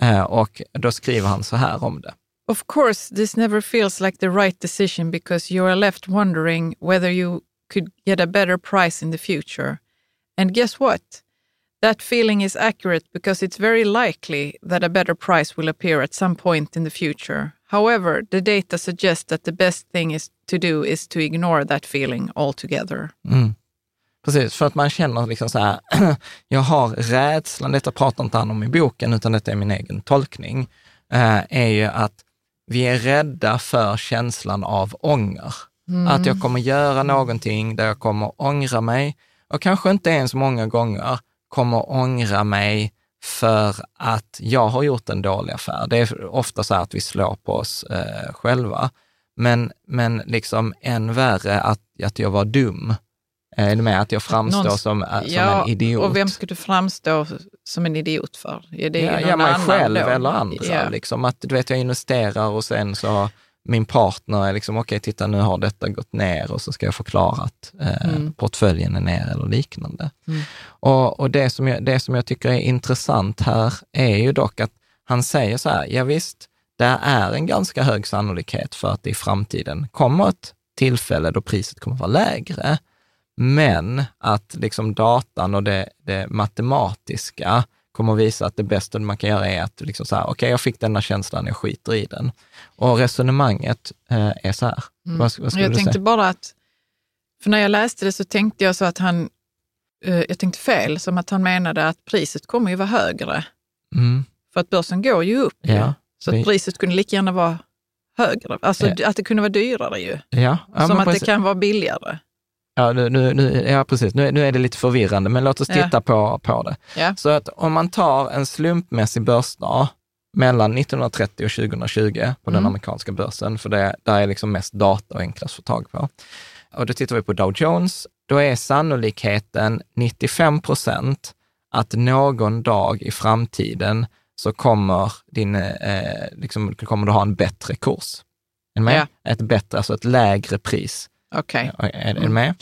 Eh, och då skriver han så här om det. Of course, this never feels like the right decision because you are left wondering whether you could get a better price in the future. And guess what? That feeling is accurate because it's very likely that a better price will appear at some point in the future. However, the data suggests that the best thing is to do is to ignore that feeling altogether. Mm. Precis, för att man känner liksom så här, jag har rädslan, detta pratar inte han om i boken, utan detta är min egen tolkning, eh, är ju att vi är rädda för känslan av ånger. Mm. Att jag kommer göra någonting där jag kommer ångra mig och kanske inte ens många gånger kommer ångra mig för att jag har gjort en dålig affär. Det är ofta så att vi slår på oss eh, själva. Men, men liksom än värre att, att jag var dum. Är du med? Att jag framstår Någon, som, som ja, en idiot. Och vem ska du framstå som en idiot för? Är det ja, ja, mig själv då? eller andra. Ja. Liksom, att du vet, jag investerar och sen så min partner är liksom, okej, okay, titta nu har detta gått ner och så ska jag förklara att eh, mm. portföljen är ner eller liknande. Mm. Och, och det, som jag, det som jag tycker är intressant här är ju dock att han säger så här, ja visst, det är en ganska hög sannolikhet för att det i framtiden kommer ett tillfälle då priset kommer vara lägre. Men att liksom datan och det, det matematiska kommer att visa att det bästa man kan göra är att liksom så här, okej, okay, jag fick denna känslan, jag skiter i den. Och resonemanget eh, är så här. Mm. Vad, vad jag tänkte säga? bara att, för när jag läste det så tänkte jag så att han, eh, jag tänkte fel, som att han menade att priset kommer ju vara högre. Mm. För att börsen går ju upp. Ja, så det... att priset kunde lika gärna vara högre. Alltså ja. att det kunde vara dyrare ju. Ja, ja som att precis. det kan vara billigare. Ja, nu, nu, ja precis. Nu, nu är det lite förvirrande, men låt oss titta ja. på, på det. Ja. Så att om man tar en slumpmässig börsdag mellan 1930 och 2020 på mm. den amerikanska börsen, för det där är liksom mest data och enklast att få tag på. Och då tittar vi på Dow Jones, då är sannolikheten 95 procent att någon dag i framtiden så kommer, din, eh, liksom, kommer du ha en bättre kurs. Med? Ja. Ett bättre, alltså ett lägre pris Okej. Okay. Är, är du med?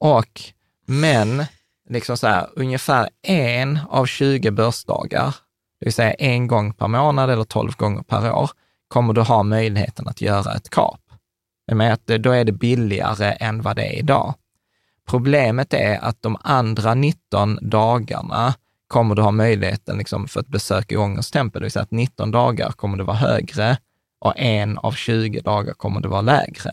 Och, men, liksom så här, ungefär en av 20 börsdagar, det vill säga en gång per månad eller 12 gånger per år, kommer du ha möjligheten att göra ett kap. Med att då är det billigare än vad det är idag. Problemet är att de andra 19 dagarna kommer du ha möjligheten liksom för att besöka Ångerns tempel, det vill säga att 19 dagar kommer det vara högre och en av 20 dagar kommer det vara lägre.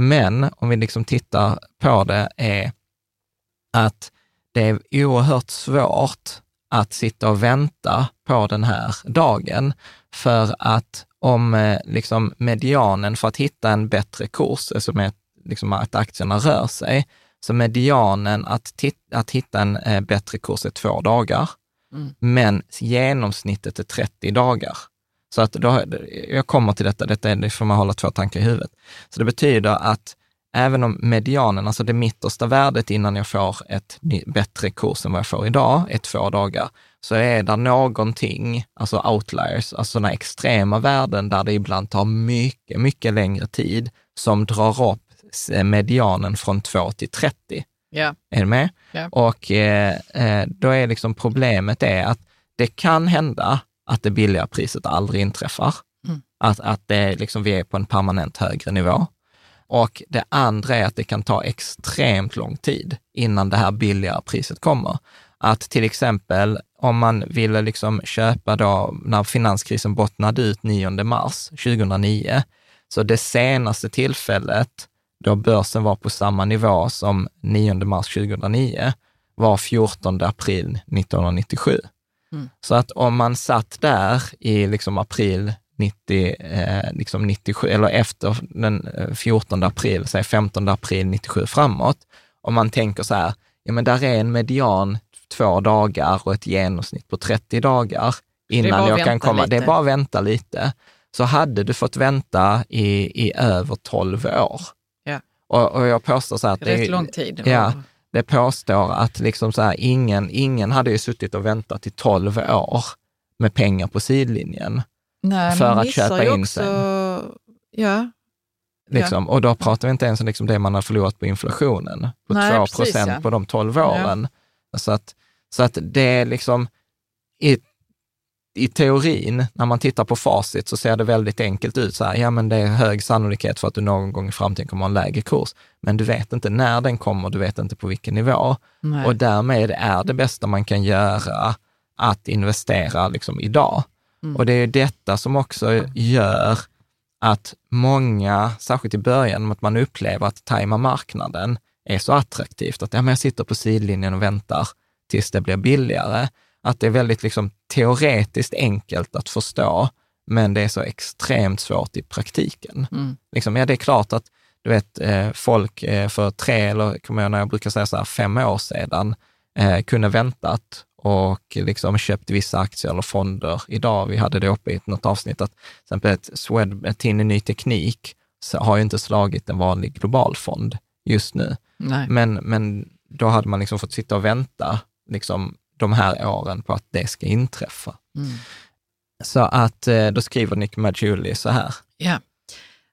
Men om vi liksom tittar på det är att det är oerhört svårt att sitta och vänta på den här dagen. För att om eh, liksom medianen, för att hitta en bättre kurs, alltså med liksom att aktierna rör sig, så medianen att, att hitta en eh, bättre kurs är två dagar, mm. men genomsnittet är 30 dagar. Så att då, jag kommer till detta, detta är, det får man hålla två tankar i huvudet. Så det betyder att även om medianen, alltså det mittersta värdet innan jag får ett bättre kurs än vad jag får idag, är två dagar, så är det någonting, alltså outliers, alltså sådana extrema värden där det ibland tar mycket, mycket längre tid som drar upp medianen från 2 till 30. Ja. Är du med? Ja. Och eh, eh, då är liksom problemet är att det kan hända att det billiga priset aldrig inträffar. Mm. Att, att det liksom, vi är på en permanent högre nivå. Och det andra är att det kan ta extremt lång tid innan det här billigare priset kommer. Att till exempel om man ville liksom köpa då när finanskrisen bottnade ut 9 mars 2009, så det senaste tillfället då börsen var på samma nivå som 9 mars 2009 var 14 april 1997. Mm. Så att om man satt där i liksom april 90, eh, liksom 97, eller efter den eh, 14 april, säg 15 april 97 framåt, om man tänker så här, ja men där är en median två dagar och ett genomsnitt på 30 dagar innan jag kan komma. Det är lite. bara att vänta lite. Så hade du fått vänta i, i över 12 år. Ja. Och, och jag påstår så här att det, Rätt är- lång tid. Ja, det påstår att liksom så här, ingen, ingen hade ju suttit och väntat i 12 år med pengar på sidlinjen. Nej, för att köpa in också, sen. Ja, Liksom. Och då pratar vi inte ens om liksom det man har förlorat på inflationen, på Nej, 2 precis, procent ja. på de 12 åren. Så, att, så att det är liksom, i, i teorin, när man tittar på facit så ser det väldigt enkelt ut. Så här, ja, men det är hög sannolikhet för att du någon gång i framtiden kommer ha en lägre kurs. Men du vet inte när den kommer, du vet inte på vilken nivå. nej. Och därmed är det bästa man kan göra att investera liksom idag. Mm. Och det är detta som också gör att många, särskilt i början, att man upplever att tajma marknaden är så attraktivt. Att ja, men jag sitter på sidlinjen och väntar tills det blir billigare. Att det är väldigt liksom, teoretiskt enkelt att förstå, men det är så extremt svårt i praktiken. Mm. Liksom, ja, det är klart att du vet, eh, folk eh, för tre, eller kommer jag när jag brukar säga så här, fem år sedan, eh, kunde väntat och liksom köpt vissa aktier eller fonder idag. Vi hade det uppe i något avsnitt att till exempel ett Swed, Tinny Ny Teknik så har ju inte slagit en vanlig globalfond just nu. nej. Men, men då hade man liksom fått sitta och vänta liksom, de här åren på att det ska inträffa. Mm. Så att eh, då skriver Nick Maggiulli så här. Yeah.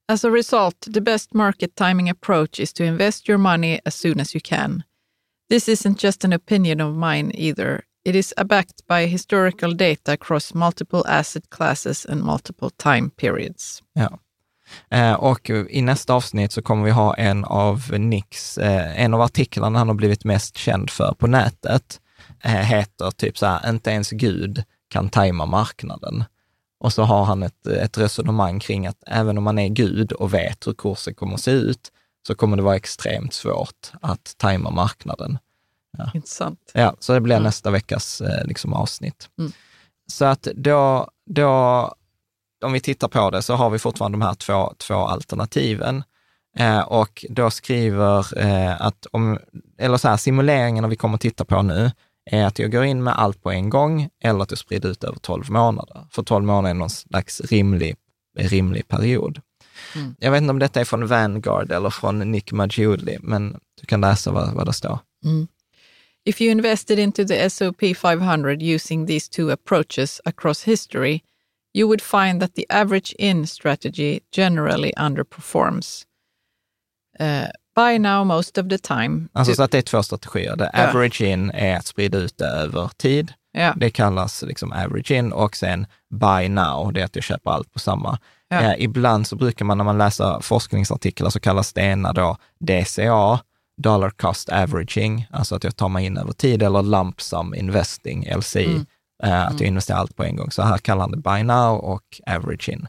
As a result, the best market timing approach is to invest your money as soon as you can. This isn't just an opinion of mine either. It is backed by historical data across multiple asset classes and multiple time periods. Ja. Eh, och i nästa avsnitt så kommer vi ha en av Nicks, eh, en av artiklarna han har blivit mest känd för på nätet, heter typ så här, inte ens Gud kan tajma marknaden. Och så har han ett, ett resonemang kring att även om man är Gud och vet hur kursen kommer att se ut, så kommer det vara extremt svårt att tajma marknaden. Intressant. Ja, så det blir Mm. nästa veckas eh, liksom, avsnitt. Mm. Så att då, då, om vi tittar på det, så har vi fortfarande de här två, två alternativen. Eh, och då skriver eh, att om, eller så här, simuleringarna vi kommer att titta på nu, är att jag går in med allt på en gång eller att jag sprider ut över 12 månader. För 12 månader är någon slags rimlig, rimlig period. Mm. Jag vet inte om detta är från Vanguard eller från Nick Maggiulli, men du kan läsa vad, vad det står. Mm. If you invested into the SOP 500 using these two approaches across history, you would find that the average in strategy generally underperforms. Uh, by now, most of the time. Alltså to- så att det är två strategier. Ja. average in är att sprida ut det över tid. ja, Det kallas liksom average in och sen buy now, det är att jag köper allt på samma. Ja. Eh, ibland så brukar man när man läser forskningsartiklar så kallas det ena då DCA, dollar cost averaging, alltså att jag tar mig in över tid, eller lump sum investing, LCI, Mm. eh, att jag investerar allt på en gång. Så här kallar han det buy now och average in.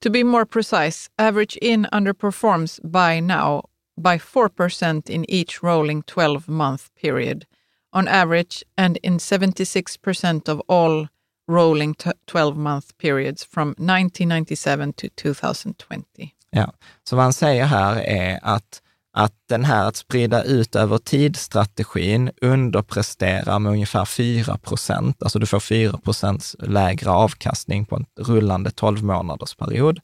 To be more precise, average in underperforms by now by 4% in each rolling 12 month period on average, and in 76% of all rolling 12 month periods from 1997 to 2020. Ja. Så vad han säger här är att, att den här att sprida ut över tid-strategin underpresterar med ungefär 4 procent. Alltså du får 4 procents lägre avkastning på en rullande 12 månaders period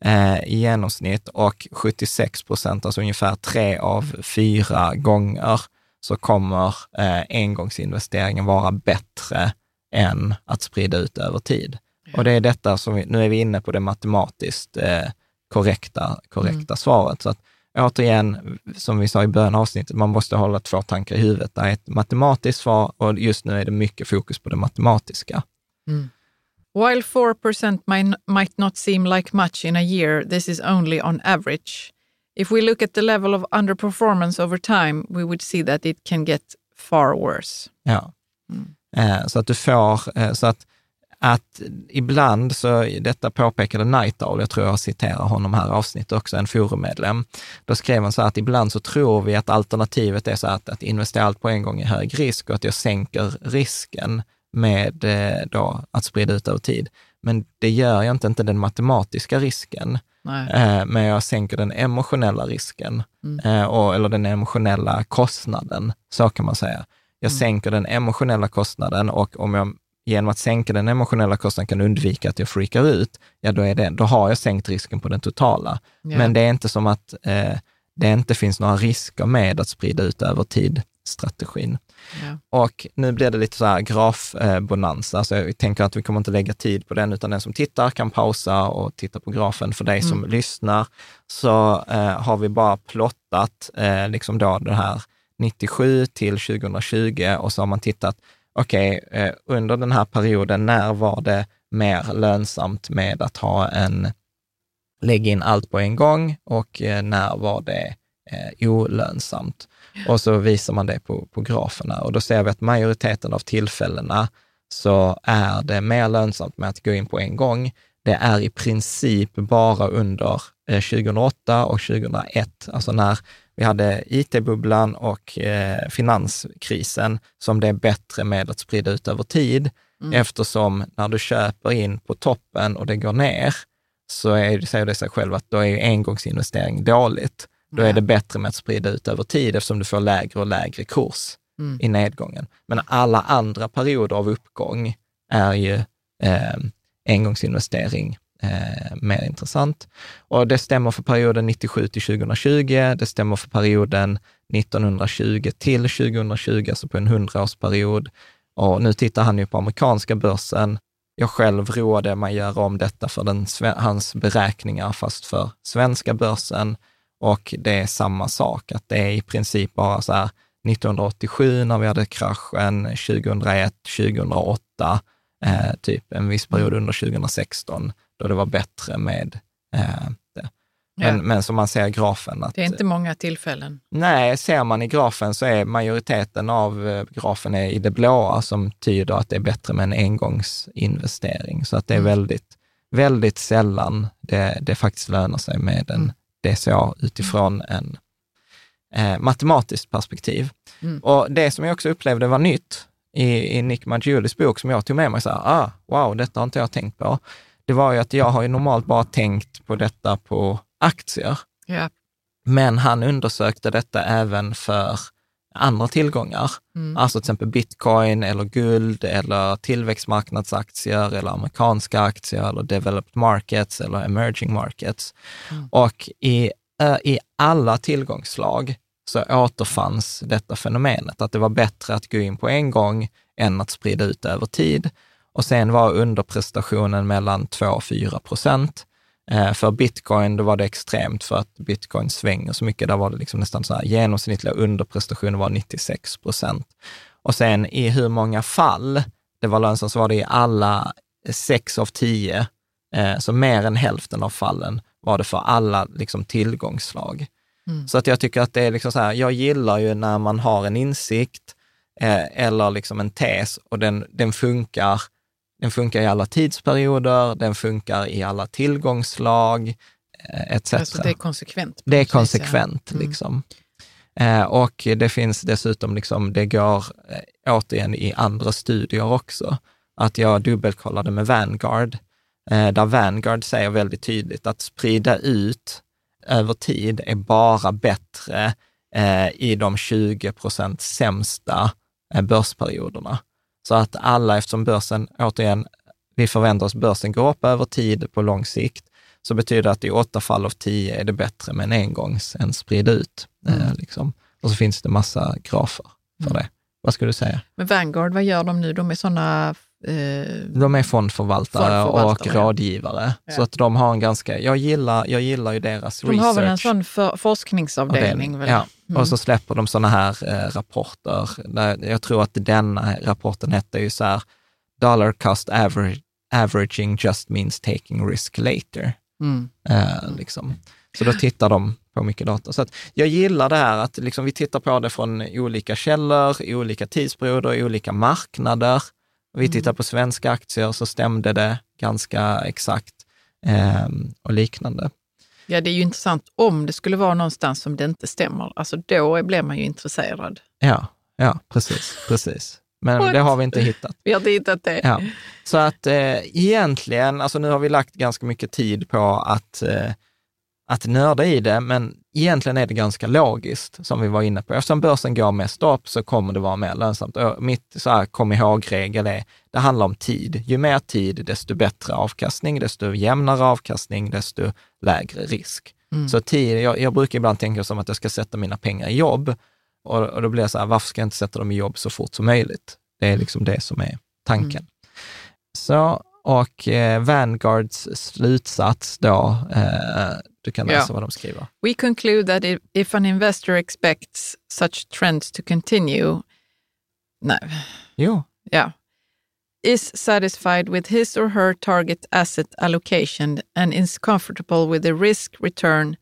eh, i genomsnitt och 76 procent, alltså ungefär tre av fyra gånger, så kommer eh, engångsinvesteringen vara bättre än att sprida ut över tid. Och det är detta som vi, nu är vi inne på det matematiskt eh, korrekta, korrekta svaret. Så att återigen, som vi sa i början av avsnittet, man måste hålla två tankar i huvudet. Det är ett matematiskt svar och just nu är det mycket fokus på det matematiska. Mm. While 4% might, might not seem like much in a year, this is only on average. If we look at the level of underperformance over time, we would see that it can get far worse. Ja. Mm. Eh, så att du får, eh, så att, att ibland, så detta påpekade Night Owl, jag tror jag citerar honom här i avsnittet också, en forummedlem. Då skrev han så här att ibland så tror vi att alternativet är så att, att investera allt på en gång i hög risk och att jag sänker risken med eh, då, att sprida ut över tid. Men det gör jag inte, inte den matematiska risken, eh, men jag sänker den emotionella risken, mm. eh, och, eller den emotionella kostnaden, så kan man säga. Jag mm. sänker den emotionella kostnaden och om jag genom att sänka den emotionella kostnaden kan undvika att jag freakar ut, ja då, är det, då har jag sänkt risken på den totala. Yeah. Men det är inte som att eh, det inte finns några risker med att sprida ut över tid-strategin. Yeah. Och nu blir det lite så här grafbonanza, så jag tänker att vi kommer inte lägga tid på den, utan den som tittar kan pausa och titta på grafen. För dig som mm. lyssnar så eh, har vi bara plottat eh, liksom då det här 97 till 2020 och så har man tittat, okej, okay, eh, under den här perioden, när var det mer lönsamt med att ha en, lägga in allt på en gång och eh, när var det eh, olönsamt? Och så visar man det på, på graferna och då ser vi att majoriteten av tillfällena så är det mer lönsamt med att gå in på en gång. Det är i princip bara under 2008 och 2001, alltså när vi hade IT-bubblan och eh, finanskrisen som det är bättre med att sprida ut över tid, mm. eftersom när du köper in på toppen och det går ner, så är, säger det sig själv att då är engångsinvestering dåligt. Då är det bättre med att sprida ut över tid eftersom du får lägre och lägre kurs mm. i nedgången. Men alla andra perioder av uppgång är ju eh, engångsinvestering eh, mer intressant. Och det stämmer för perioden 97 till 2020, det stämmer för perioden 1920 till 2020, alltså på en hundraårsperiod. Och nu tittar han ju på amerikanska börsen. Jag själv roade mig göra om detta för den, hans beräkningar, fast för svenska börsen. Och det är samma sak, att det är i princip bara så här 1987 när vi hade kraschen, 2001, 2008, eh, typ en viss period under 2016 då det var bättre med eh, det. Men, ja. men som man ser i grafen. Att, det är inte många tillfällen. Nej, ser man i grafen så är majoriteten av eh, grafen är i det blåa som tyder att det är bättre med en engångsinvestering. Så att det är mm. väldigt, väldigt sällan det, det faktiskt lönar sig med en mm. DCA utifrån en eh, matematiskt perspektiv. Mm. Och det som jag också upplevde var nytt i, i Nick Maggiulis bok som jag tog med mig, så här, ah, wow, detta har inte jag tänkt på det var ju att jag har ju normalt bara tänkt på detta på aktier. Yeah. Men han undersökte detta även för andra tillgångar, mm. alltså till exempel bitcoin eller guld eller tillväxtmarknadsaktier eller amerikanska aktier eller developed markets eller emerging markets. Mm. Och i, äh, i alla tillgångsslag så återfanns detta fenomenet, att det var bättre att gå in på en gång än att sprida ut över tid. Och sen var underprestationen mellan 2 och 4 procent. Eh, för bitcoin, då var det extremt för att bitcoin svänger så mycket. Där var det liksom nästan så här, genomsnittliga underprestationen var 96 procent. Och sen i hur många fall det var lönsamt så var det i alla sex av tio, eh, så mer än hälften av fallen var det för alla liksom, tillgångsslag. Mm. Så att jag tycker att det är liksom så här, jag gillar ju när man har en insikt eh, eller liksom en tes och den, den funkar den funkar i alla tidsperioder, den funkar i alla tillgångslag, etc. Eh, alltså det är konsekvent? Det är konsekvent, mm. liksom. Eh, och det finns dessutom, liksom, det går eh, återigen i andra studier också, att jag dubbelkollade med Vanguard, där Vanguard säger väldigt tydligt att sprida ut över tid är bara bättre i de 20 procent sämsta börsperioderna. Så att alla, eftersom börsen, återigen, vi förväntar oss börsen går upp över tid på lång sikt, så betyder det att i åtta fall av tio är det bättre med en engångs än sprid ut. Mm. Eh, liksom. Och så finns det massa grafer för mm. det. Vad skulle du säga? Men Vanguard, vad gör de nu? De är sådana eh, De är fondförvaltare, Fondförvaltare, och rådgivare. Ja. Så att de har en ganska, jag gillar, jag gillar ju deras de research. har väl en sån för, forskningsavdelning? Ja, Mm. och så släpper de sådana här eh, rapporter. Jag tror att denna rapporten hette ju så här, dollar cost average, averaging just means taking risk later. Mm. Eh, liksom. Så då tittar de på mycket data. Så jag gillar det här att liksom vi tittar på det från olika källor, i olika tidsperioder, i olika marknader. Vi tittar på svenska aktier så stämde det ganska exakt eh, och liknande. Ja, det är ju intressant om det skulle vara någonstans som det inte stämmer. Alltså då blir man ju intresserad. Ja, ja precis, precis. Men det har vi inte hittat. Vi har inte hittat det. Ja. Så att eh, egentligen, alltså nu har vi lagt ganska mycket tid på att, eh, att nörda i det, men egentligen är det ganska logiskt, som vi var inne på. Eftersom börsen går mest upp så kommer det vara mer lönsamt. Och mitt så här, kom ihåg-regel är, det handlar om tid. Ju mer tid, desto bättre avkastning, desto jämnare avkastning, desto lägre risk. Så tid, jag, jag brukar ibland tänka som att jag ska sätta mina pengar i jobb och, och då blir jag så här, varför ska jag inte sätta dem i jobb så fort som möjligt? Det är liksom det som är tanken. Så, och eh, Vanguards slutsats då, eh, du kan läsa Ja. vad de skriver. We conclude that if, if an investor expects such trends to continue, nej, Jo, yeah, is satisfied with his or her target asset allocation and is comfortable with the risk return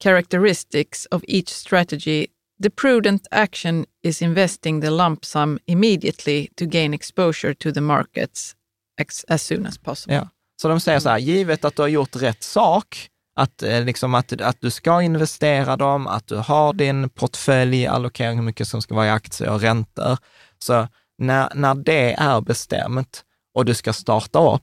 characteristics of each strategy, the prudent action is investing the lump sum immediately to gain exposure to the markets ex- as soon as possible. ja. Så de säger så här, givet att du har gjort rätt sak, att, eh, liksom att, att du ska investera dem, att du har din portfölj, allokering, hur mycket som ska vara i aktier och räntor. Så när, när det är bestämt och du ska starta upp,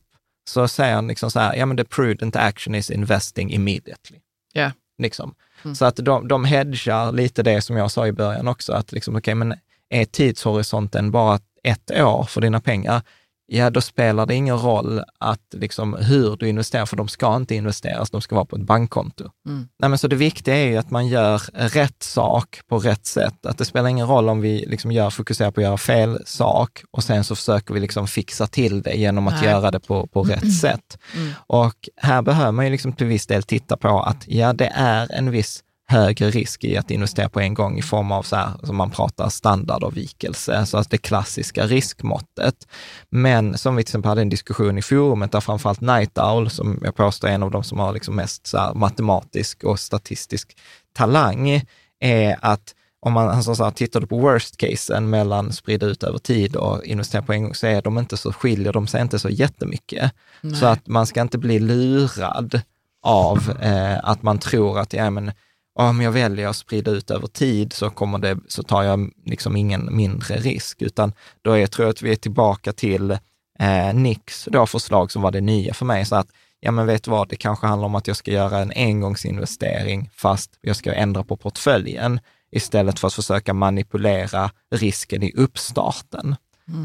så säger han liksom så här, ja men the prudent action is investing immediately. Ja. Liksom. Så att de, de hedgar lite det som jag sa i början också, att liksom, okej, men är tidshorisonten bara ett år för dina pengar, ja då spelar det ingen roll att liksom hur du investerar, för de ska inte investeras, de ska vara på ett bankkonto. Mm. Nej, men så det viktiga är ju att man gör rätt sak på rätt sätt. Att det spelar ingen roll om vi liksom gör, fokuserar på att göra fel sak och sen så försöker vi liksom fixa till det genom att Nej. göra det på, på rätt sätt. Mm. Och här behöver man ju liksom till viss del titta på att ja, det är en viss högre risk i att investera på en gång i form av så här, som man pratar standardavvikelse, så att det klassiska riskmåttet. Men som vi till exempel hade en diskussion i forumet där framförallt Night Owl, som jag påstår är en av de som har liksom mest så här matematisk och statistisk talang, är att om man alltså så här, tittar på worst casen mellan sprida ut över tid och investera på en gång, så är de inte så, skiljer de sig inte så jättemycket. Så att man ska inte bli lurad av eh, att man tror att, ja men om jag väljer att sprida ut över tid så, kommer det, så tar jag liksom ingen mindre risk, utan då är, tror jag att vi är tillbaka till eh, Nicks då förslag som var det nya för mig. Så att, ja men vet du vad, det kanske handlar om att jag ska göra en engångsinvestering fast jag ska ändra på portföljen istället för att försöka manipulera risken i uppstarten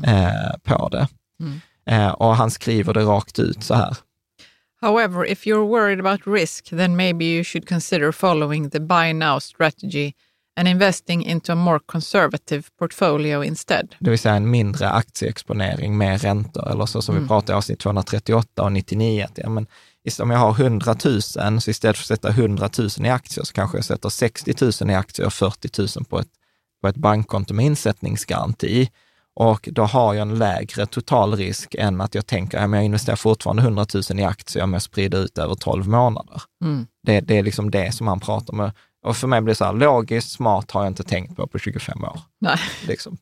eh, på det. Eh, och han skriver det rakt ut så här. However, if you're worried about risk, then maybe you should consider following the buy now strategy and investing into a more conservative portfolio instead. det vill säga en mindre aktieexponering med räntor, eller så som vi pratade i avsnitt 238 och 99, att ja, men om jag har 100 000, så istället för att sätta 100 000 i aktier, så kanske jag sätter 60 000 i aktier och 40 000 på ett, på ett bankkonto med insättningsgaranti. Och då har jag en lägre totalrisk än att jag tänker, ja, men jag investerar fortfarande 100 000 i aktier om jag sprider ut över 12 månader. Mm. Det, det är liksom det som han pratar om. Och för mig blir det så här, logiskt, smart har jag inte tänkt på på 25 år. Nej. Liksom.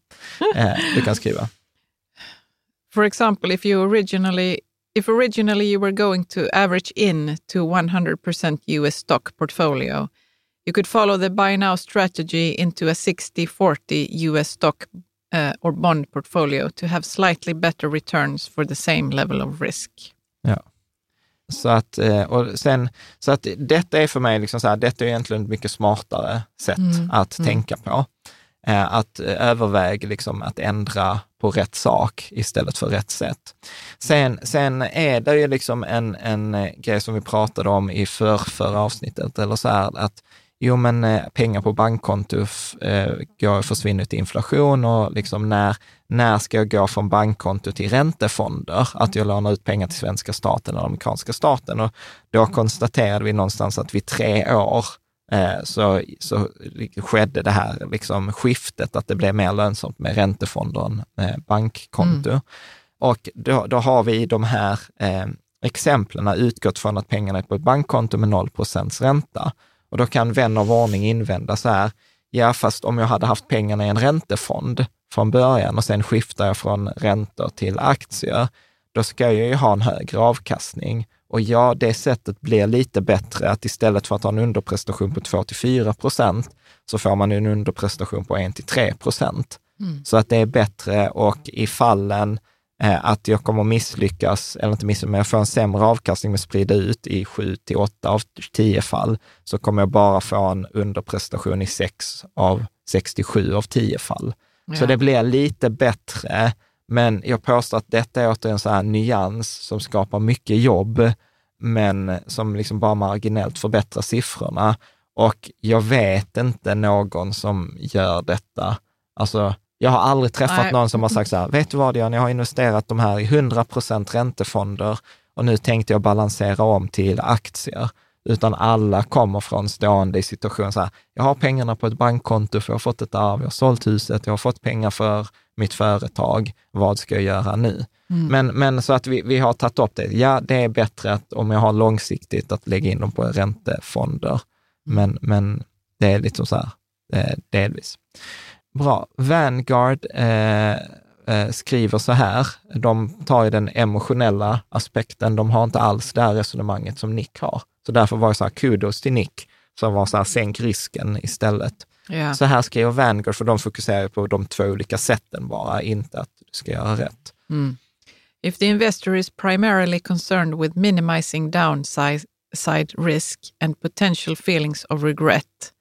Eh, du kan skriva. For example, if you originally if originally you were going to average in to 100% US stock portfolio, you could follow the buy now strategy into a 60-40 US stock uh, or bond portfolio to have slightly better returns for the same level of risk. Ja. Så att, eh, och sen, så att detta är för mig, liksom så här, detta är egentligen ett mycket smartare sätt att tänka på. Eh, Att överväga liksom att ändra på rätt sak istället för rätt sätt. Sen, sen är det ju liksom en, en grej som vi pratade om i för, förra avsnittet, eller så här, att Jo, men eh, pengar på bankkonto eh, försvinner till inflation och liksom när, när ska jag gå från bankkonto till räntefonder? Att jag lånar ut pengar till svenska staten eller amerikanska staten. Och då konstaterade vi någonstans att vid tre år eh, så, så skedde det här liksom skiftet, att det blev mer lönsamt med räntefonder än eh, bankkonto. Mm. Och då, då har vi de här eh, exemplen utgått från att pengarna är på ett bankkonto med 0% ränta. Och då kan vän av ordning invända så här, ja fast om jag hade haft pengarna i en räntefond från början och sen skiftar jag från räntor till aktier, då ska jag ju ha en högre avkastning. Och ja, det sättet blir lite bättre, att istället för att ha en underprestation på 2 till 4 procent, så får man en underprestation på 1 till 3 procent. Mm. Så att det är bättre och i fallen att jag kommer misslyckas, eller inte misslyckas, men jag får en sämre avkastning med att sprida ut i 7 till 8 av 10 fall, så kommer jag bara få en underprestation i 6 av 67 av 10 fall. Ja. Så det blir lite bättre, men jag påstår att detta är åter en sån här nyans som skapar mycket jobb, men som liksom bara marginellt förbättrar siffrorna. Och jag vet inte någon som gör detta. Alltså, jag har aldrig träffat Nej. någon som har sagt så här, vet du vad Jan, jag har investerat de här i 100 procent räntefonder och nu tänkte jag balansera om till aktier. Utan alla kommer från stående i situation så här, jag har pengarna på ett bankkonto för jag har fått ett arv, jag har sålt huset, jag har fått pengar för mitt företag, vad ska jag göra nu? Mm. Men, men så att vi, vi har tagit upp det. Ja, det är bättre att om jag har långsiktigt att lägga in dem på räntefonder. Mm. Men, men det är lite så här, eh, delvis. Bra. Vanguard eh, eh, skriver så här, de tar ju den emotionella aspekten, de har inte alls det här resonemanget som Nick har. Så därför var det så här, kudos till Nick, som var så här, sänk risken istället. Yeah. Så här skriver Vanguard, för de fokuserar på de två olika sätten bara, inte att du ska göra rätt. Mm. If the investor is primarily concerned with minimizing downside risk and potential feelings of regret,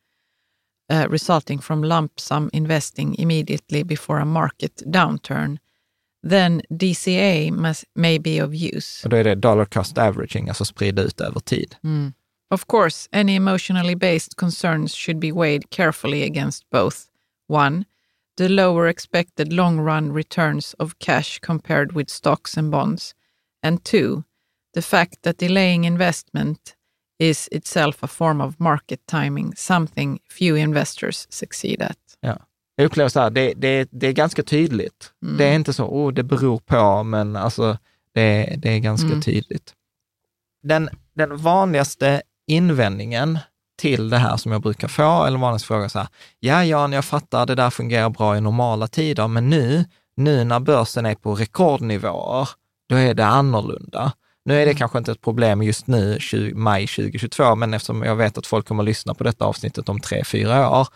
resulting from lump sum investing immediately before a market downturn, then DCA must, may be of use. Och då är det dollar cost averaging, alltså sprida ut över tid. Mm. Of course, any emotionally based concerns should be weighed carefully against both one, the lower expected long run returns of cash compared with stocks and bonds, and two, the fact that delaying investment is itself a form of market timing, something few investors succeed at. Ja. Jag upplever så här, det, det, det är ganska tydligt. Mm. Det är inte så, oh, det beror på, men alltså det, det är ganska mm. tydligt. Den, den vanligaste invändningen till det här som jag brukar få, eller vanligast fråga så här, ja Jan, jag fattar, det där fungerar bra i normala tider, men nu, nu när börsen är på rekordnivåer, då är det annorlunda. Nu är det kanske inte ett problem just nu, 20, maj 2022, men eftersom jag vet att folk kommer att lyssna på detta avsnittet om tre, fyra år,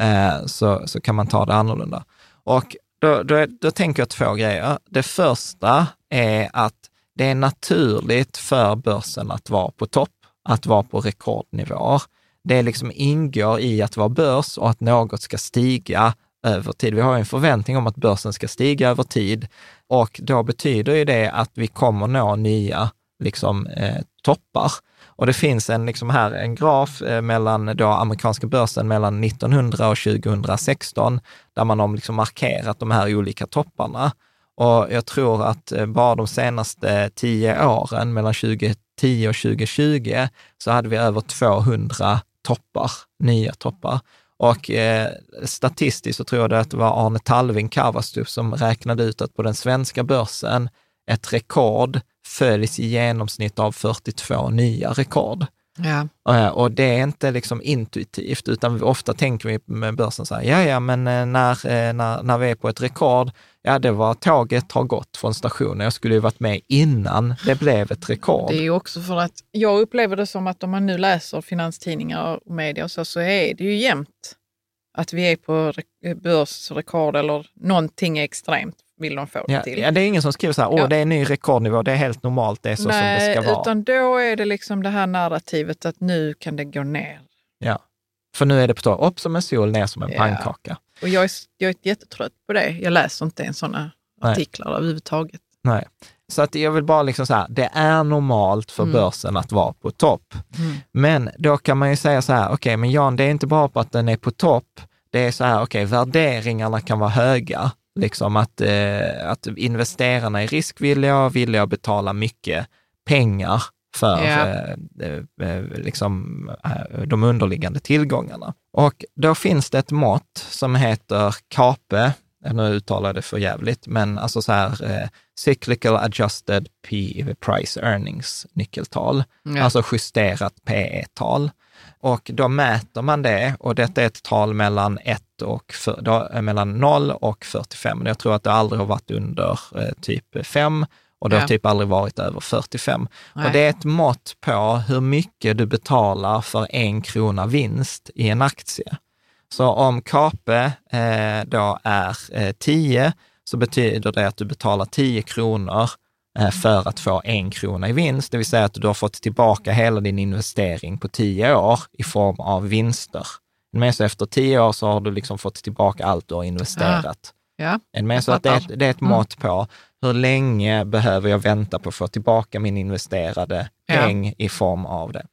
eh, så, så kan man ta det annorlunda. Och då, då, då tänker jag två grejer. Det första är att det är naturligt för börsen att vara på topp, att vara på rekordnivåer. Det liksom ingår i att vara börs och att något ska stiga över tid. Vi har en förväntning om att börsen ska stiga över tid och då betyder ju det att vi kommer nå nya liksom, eh, toppar. Och det finns en, liksom här, en graf eh, mellan då amerikanska börsen mellan 1900 och 2016, där man har liksom markerat de här olika topparna. Och jag tror att eh, bara de senaste tio åren, mellan 2010 och 2020, så hade vi över 200 toppar, nya toppar. Och eh, statistiskt så tror jag att det var Arne Talving Kavastup som räknade ut att på den svenska börsen, ett rekord följs i genomsnitt av 42 nya rekord. Ja. Eh, och det är inte liksom intuitivt, utan ofta tänker vi med börsen så här, ja, ja, men eh, när, eh, när, när vi är på ett rekord, ja, det var tåget har gått från stationen. Jag skulle ju varit med innan det blev ett rekord. Det är ju också för att jag upplever det som att om man nu läser finanstidningar och media och så, så är det ju jämnt att vi är på börsrekord eller någonting extremt vill de få det ja, till. Ja, det är ingen som skriver så här, åh, ja. det är en ny rekordnivå, det är helt normalt, det är så Nej, som det ska vara. utan då är det liksom det här narrativet att nu kan det gå ner. Ja, för nu är det på topp, upp som en sol, ner som en ja. pannkaka. Och jag är, jag är jättetrött på det. Jag läser inte ens sådana artiklar överhuvudtaget. Nej. så att jag vill bara liksom så här, det är normalt för Mm. börsen att vara på topp. Mm. Men då kan man ju säga så här, okej, men Jan, det är inte bara på att den är på topp. Det är så här, okej, värderingarna kan vara höga. Liksom att, eh, att investerarna är riskvilliga och villiga att betala mycket pengar för Ja. eh, eh, eh, liksom, eh, de underliggande tillgångarna. Och då finns det ett mått som heter KAPE, nu uttalar jag det för jävligt, men alltså så här eh, cyclical adjusted P, price earnings nyckeltal, Ja. alltså justerat PE-tal. Och då mäter man det och detta är ett tal mellan, 1 och för, då, eh, mellan 0 och 45. Jag tror att det aldrig har varit under eh, typ 5 och det har Ja. typ aldrig varit över 45. Nej. Och det är ett mått på hur mycket du betalar för en krona vinst i en aktie. Så om KAPE eh, då är eh, 10 så betyder det att du betalar 10 kronor för att få en krona i vinst, det vill säga att du har fått tillbaka hela din investering på 10 år i form av vinster. Men så efter 10 år så har du liksom fått tillbaka allt du har investerat. Ja. Är du med? Jag Så att det, är ett, det är ett Mm. mått på hur länge behöver jag vänta på att få tillbaka min investerade Ja. peng i form av det.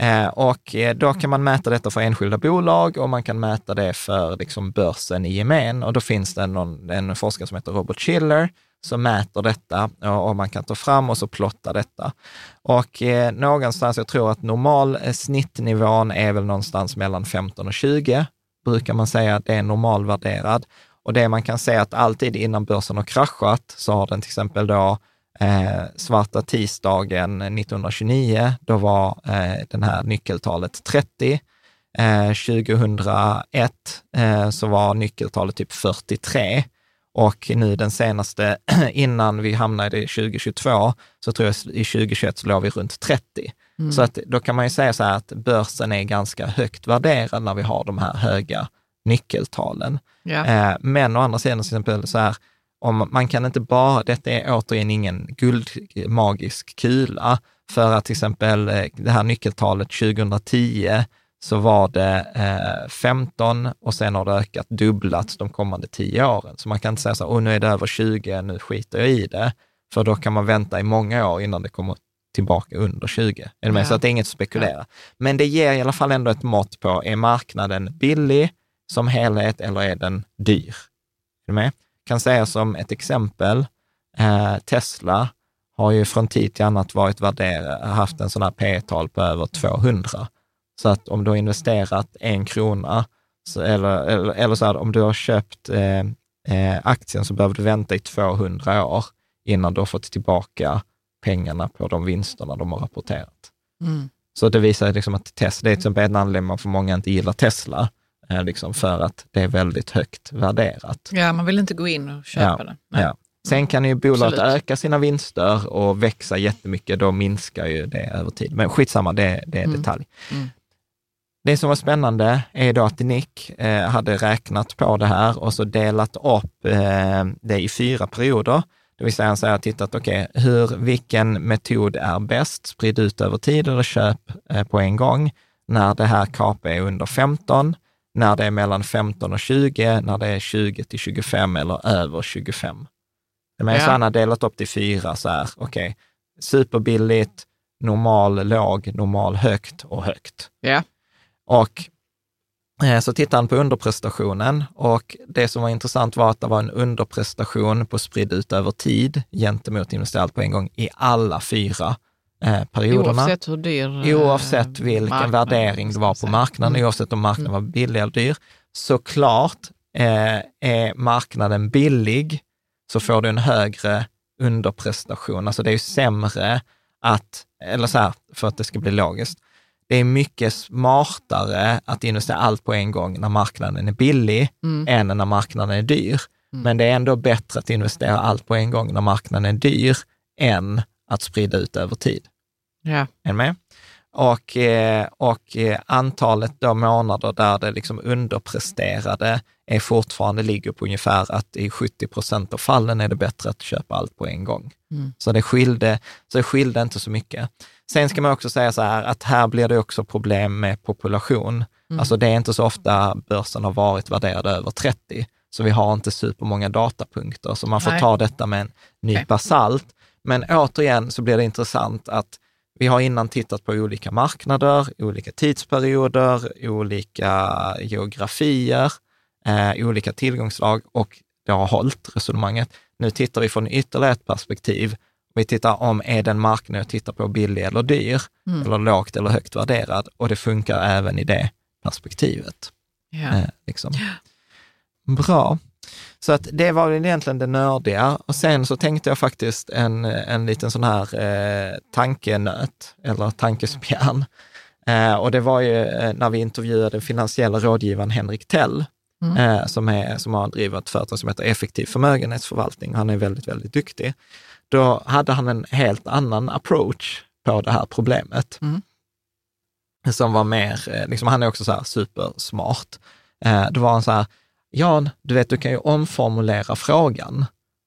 Eh, och eh, då kan man mäta detta för enskilda bolag och man kan mäta det för liksom börsen i gemen. Och då finns det någon, en forskare som heter Robert Schiller som mäter detta och, man kan ta fram och så plotta detta. Och eh, någonstans, jag tror att normal eh, snittnivån är väl någonstans mellan 15 och 20, brukar man säga att det är normalvärderad. Och det man kan säga att alltid innan börsen har kraschat så har den till exempel då eh, svarta tisdagen 1929, då var eh, den här nyckeltalet 30. Eh, 2001 eh, så var nyckeltalet typ 43. Och nu den senaste, innan vi hamnade i 2022, så tror jag i 2021 så låg vi runt 30. Mm. Så att då kan man ju säga så här att börsen är ganska högt värderad när vi har de här höga nyckeltalen. Ja. Eh, men å andra sidan, till exempel så här, om man kan inte bara, detta är återigen ingen guldmagisk kula, för att till exempel eh, det här nyckeltalet 2010 så var det eh, 15 och sen har det ökat, dubblats de kommande 10 åren. Så man kan inte säga så här, oh, nu är det över 20, nu skiter jag i det, för då kan man vänta i många år innan det kommer tillbaka under 20. Är du med? Ja. Så att det är inget att spekulera. Men det ger i alla fall ändå ett mått på, är marknaden billig som helhet eller är den dyr? Är du med? Kan säga som ett exempel, eh, Tesla har ju från tid till annat varit värderad, haft en sån här P-tal på över 200. Så att om du har investerat en krona, så, eller, eller, eller så här, om du har köpt eh, eh, aktien så behöver du vänta i 200 år innan du har fått tillbaka pengarna på de vinsterna de har rapporterat. Mm. Så det visar liksom att Tesla, det är till exempel en anledning varför många inte gillar Tesla, eh, liksom för att det är väldigt högt värderat. ja, man vill inte gå in och köpa Ja, det. Nej. Ja. Sen kan ju bolaget Absolut. öka sina vinster och växa jättemycket, då minskar ju det över tid. Men skitsamma, det, det är Mm. detalj. Mm. Det som var spännande är då att Nick eh, hade räknat på det här och så delat upp eh, det i fyra perioder. Det vill säga han säger, tittat, okej, hur, vilken metod är bäst? Sprid ut över tid eller köp eh, på en gång. När det här KP är under 15, när det är mellan 15 och 20, när det är 20 till 25 eller över 25. Men Ja. så han har delat upp det i fyra så här, okej, superbilligt, normal låg, normal högt och högt. Ja. Och eh, så tittade han på underprestationen och det som var intressant var att det var en underprestation på spridd ut över tid gentemot investerat på en gång i alla fyra eh, perioderna. Oavsett hur dyr eh, Oavsett vilken marknaden, värdering det var på marknaden, Mm. oavsett om marknaden var billig eller dyr. Såklart eh, är marknaden billig så får du en högre underprestation. Alltså det är ju sämre att, eller så här, för att det ska bli logiskt, det är mycket smartare att investera allt på en gång när marknaden är billig Mm. än när marknaden är dyr. Mm. Men det är ändå bättre att investera allt på en gång när marknaden är dyr än att sprida ut över tid. Ja. Är med? Och, eh, och eh, antalet då månader där det liksom underpresterade är fortfarande ligger på ungefär att i 70 procent av fallen är det bättre att köpa allt på en gång. Mm. Så det skilde, så det skilde inte så mycket. Sen ska man också säga så här att här blir det också problem med population. Mm. Alltså det är inte så ofta börsen har varit värderad över 30, så vi har inte supermånga datapunkter, så man får Nej. ta detta med en nypa salt. Men återigen så blir det intressant att vi har innan tittat på olika marknader, olika tidsperioder, olika geografier, eh, olika tillgångslag och det har hållit resonemanget. Nu tittar vi från ytterligare ett perspektiv. Vi tittar om är den marknad jag tittar på billig eller dyr, mm. eller lågt eller högt värderad och det funkar även i det perspektivet. Ja. Eh, liksom. Bra. Så att det var egentligen det nördiga. Och sen så tänkte jag faktiskt en, en liten sån här eh, tankenöt, eller tankespjärn. Eh, och det var ju eh, när vi intervjuade finansiella rådgivaren Henrik Tell, mm. eh, som, är, som har drivit ett företag som heter Effektiv förmögenhetsförvaltning. Han är väldigt, väldigt duktig. Då hade han en helt annan approach på det här problemet. Mm. Som var mer, eh, liksom, han är också så här supersmart. Eh, då var han så här, Jan, du vet, du kan ju omformulera frågan.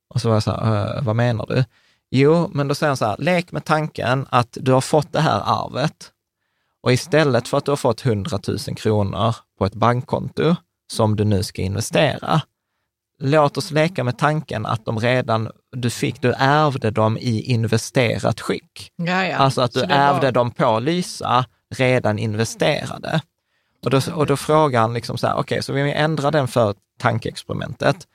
Och så var jag så här, vad menar du? Jo, men då säger han så här, lek med tanken att du har fått det här arvet och istället för att du har fått 100 000 kronor på ett bankkonto som du nu ska investera, låt oss leka med tanken att de redan, du fick, du ärvde dem i investerat skick. Ja, ja. Alltså att du ärvde var... dem på Lysa, redan investerade. Och då, och då frågar han liksom så här, okej, okay, så vi ändrar den för tankeexperimentet.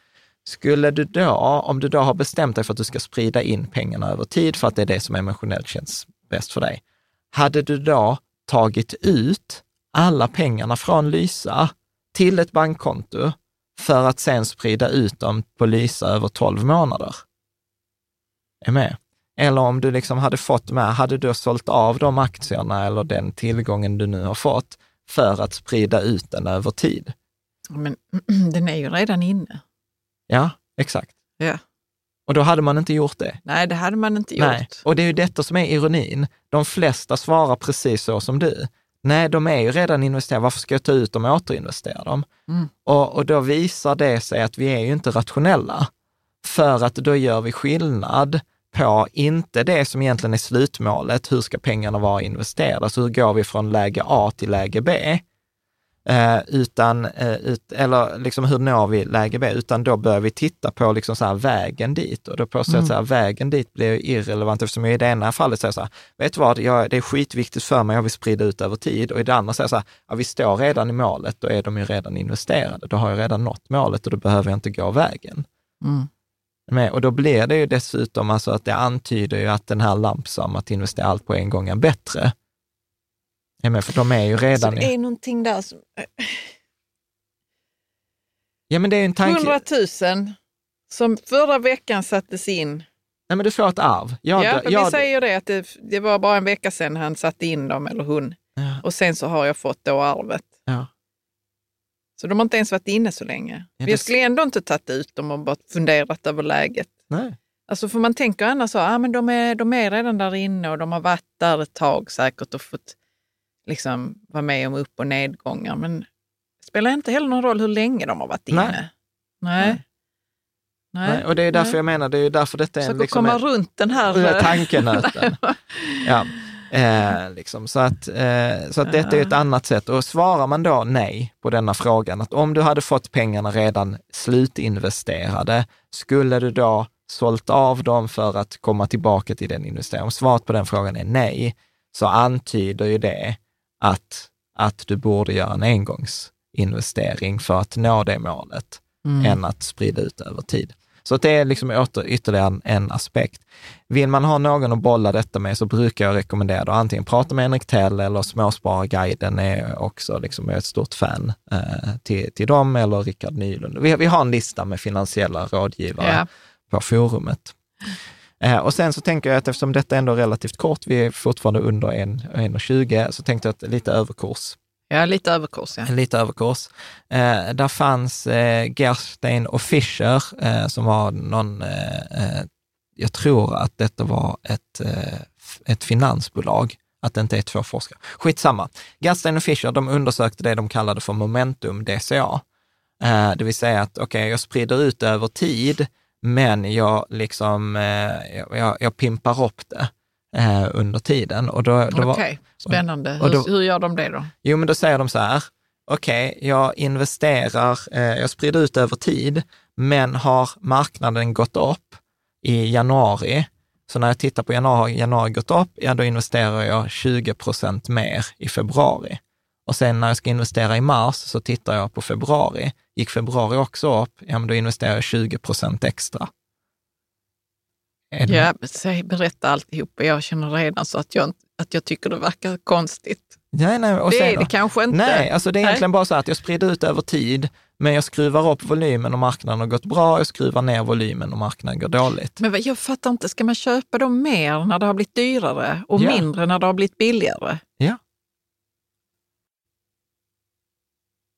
Skulle du då, om du då har bestämt dig för att du ska sprida in pengarna över tid för att det är det som emotionellt känns bäst för dig, hade du då tagit ut alla pengarna från Lysa till ett bankkonto för att sen sprida ut dem på Lysa över 12 månader? Är med? Eller om du liksom hade fått med, hade du sålt av de aktierna eller den tillgången du nu har fått för att sprida ut den över tid? Men den är ju redan inne. Ja, exakt. Ja. Och då hade man inte gjort det. Nej, det hade man inte gjort. Nej. Och det är ju detta som är ironin. De flesta svarar precis så som du. Nej, de är ju redan investerade. Varför ska jag ta ut dem och återinvestera dem? Mm. Och, och då visar det sig att vi är ju inte rationella. För att då gör vi skillnad på, inte det som egentligen är slutmålet, hur ska pengarna vara investerade? Så hur går vi från läge A till läge B? Eh, utan, eh, ut, eller liksom hur når vi läge B? Utan då börjar vi titta på liksom så vägen dit och då påstår jag mm. att vägen dit blir irrelevant eftersom jag i det ena fallet säger så här, vet du vad, jag, det är skitviktigt för mig, jag vill sprida ut över tid och i det andra säger så här, ja, vi står redan i målet, då är de ju redan investerade, då har jag redan nått målet och då behöver jag inte gå vägen. Mm. Med, och då blir det ju dessutom alltså att det antyder ju att den här lampsam, att investera allt på en gång är bättre. Är med, för de är ju redan... Så det är i... någonting där som... Ja, men det är en tanke... 100 000 som förra veckan sattes in. Nej, men du får ett arv. Jag, ja, jag, vi säger det att det, det, var bara en vecka sedan han satte in dem, eller hon. Ja. Och sen så har jag fått då arvet. Ja. Så de har inte ens varit inne så länge. Ja, det... skulle ändå inte tagit ut dem och bara funderat över läget. Nej. Alltså för man tänker annars så, ah, men de är, de är redan där inne och de har varit där ett tag säkert och fått liksom vara med om upp och nedgångar. Men det spelar inte heller någon roll hur länge de har varit inne. Nej. Nej. Nej. Nej. och det är därför Nej. jag menar, det är därför detta är en... Liksom komma runt den här... Tankenöten. ja. Eh, liksom. Så att, eh, så att detta är ett annat sätt. Och svarar man då nej på denna frågan, att om du hade fått pengarna redan slutinvesterade, skulle du då sålt av dem för att komma tillbaka till den investeringen? Om svaret på den frågan är nej, så antyder ju det att, att du borde göra en engångsinvestering för att nå det målet, mm. än att sprida ut över tid. Så det är liksom åter, ytterligare en, aspekt. Vill man ha någon att bolla detta med så brukar jag rekommendera att antingen prata med Henrik Tell eller Småspararguiden är också liksom ett stort fan eh, till, till dem eller Rickard Nylund. Vi, vi har en lista med finansiella rådgivare ja. på forumet. Eh, och sen så tänker jag att eftersom detta ändå är relativt kort, vi är fortfarande under 1,20, så tänkte jag att lite överkurs Ja, lite överkurs. Ja. Lite överkurs. Eh, där fanns eh, Gerstein och Fischer eh, som var någon, eh, eh jag tror att detta var ett, eh, ett finansbolag, att det inte är två forskare. Skitsamma. Gerstein och Fischer, de undersökte det de kallade för momentum DCA. Det vill säga att okej, okay, jag sprider ut över tid, men jag, liksom, jag, jag pimpar upp det eh, under tiden. Okej, okay. spännande. Och, och då, hur, hur, gör de det då? Jo, men då säger de så här, okej, okay, jag investerar, eh, jag sprider ut över tid, men har marknaden gått upp i januari Så när jag tittar på januari, januari gått upp, ja då investerar jag 20 procent mer i februari. Och sen när jag ska investera i mars så tittar jag på februari. Gick februari också upp, ja men då investerar jag 20 procent extra. Ja, säg, berätta alltihopa. Jag känner redan så att jag, att jag tycker det verkar konstigt. Nej, nej, och det sen är det kanske inte. Nej, alltså det är Nej. egentligen bara så att jag sprider ut över tid, men jag skruvar upp volymen och marknaden har gått bra, jag skruvar ner volymen och marknaden går dåligt. Men jag fattar inte, ska man köpa dem mer när det har blivit dyrare och Ja. mindre när det har blivit billigare? Ja.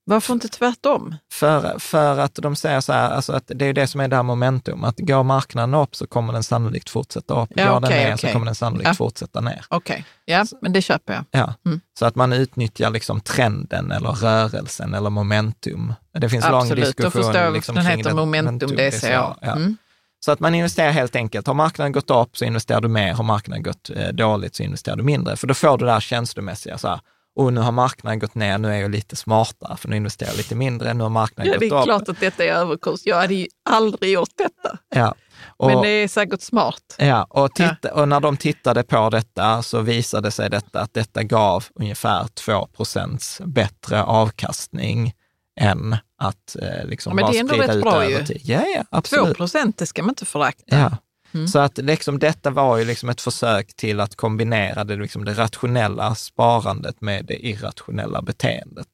Varför inte tvärtom? För, för att de säger så här, alltså att det är det som är det här momentum, att går marknaden upp så kommer den sannolikt fortsätta upp. Ja, går den okej, ner så okej. kommer den sannolikt Ja. fortsätta ner. Okej, ja, men det köper jag. Ja. Mm. Så att man utnyttjar liksom trenden eller rörelsen eller momentum. Det finns lång Absolut, diskussion. då förstår jag liksom den heter det- momentum DCA. Ja. Mm. Så att man investerar helt enkelt. Har marknaden gått upp så investerar du mer, har marknaden gått eh, dåligt så investerar du mindre. För då får du det här känslomässiga, så här, och nu har marknaden gått ner, nu är jag lite smartare, för nu investerar jag lite mindre, nu har marknaden Ja, det gått är upp. klart att detta är överkurs. Jag hade ju aldrig gjort detta. Ja. Och, Men det är säkert smart. ja, och, titta, och när de tittade på detta så visade sig detta att detta gav ungefär 2% bättre avkastning än att eh, liksom Ja, men bara det är ändå sprida ut bra över ju. tid. Ja, ja, 2 absolut. procent, det ska man inte förakta. Ja. Mm. Så att liksom, detta var ju liksom ett försök till att kombinera det, liksom, det rationella sparandet med det irrationella beteendet.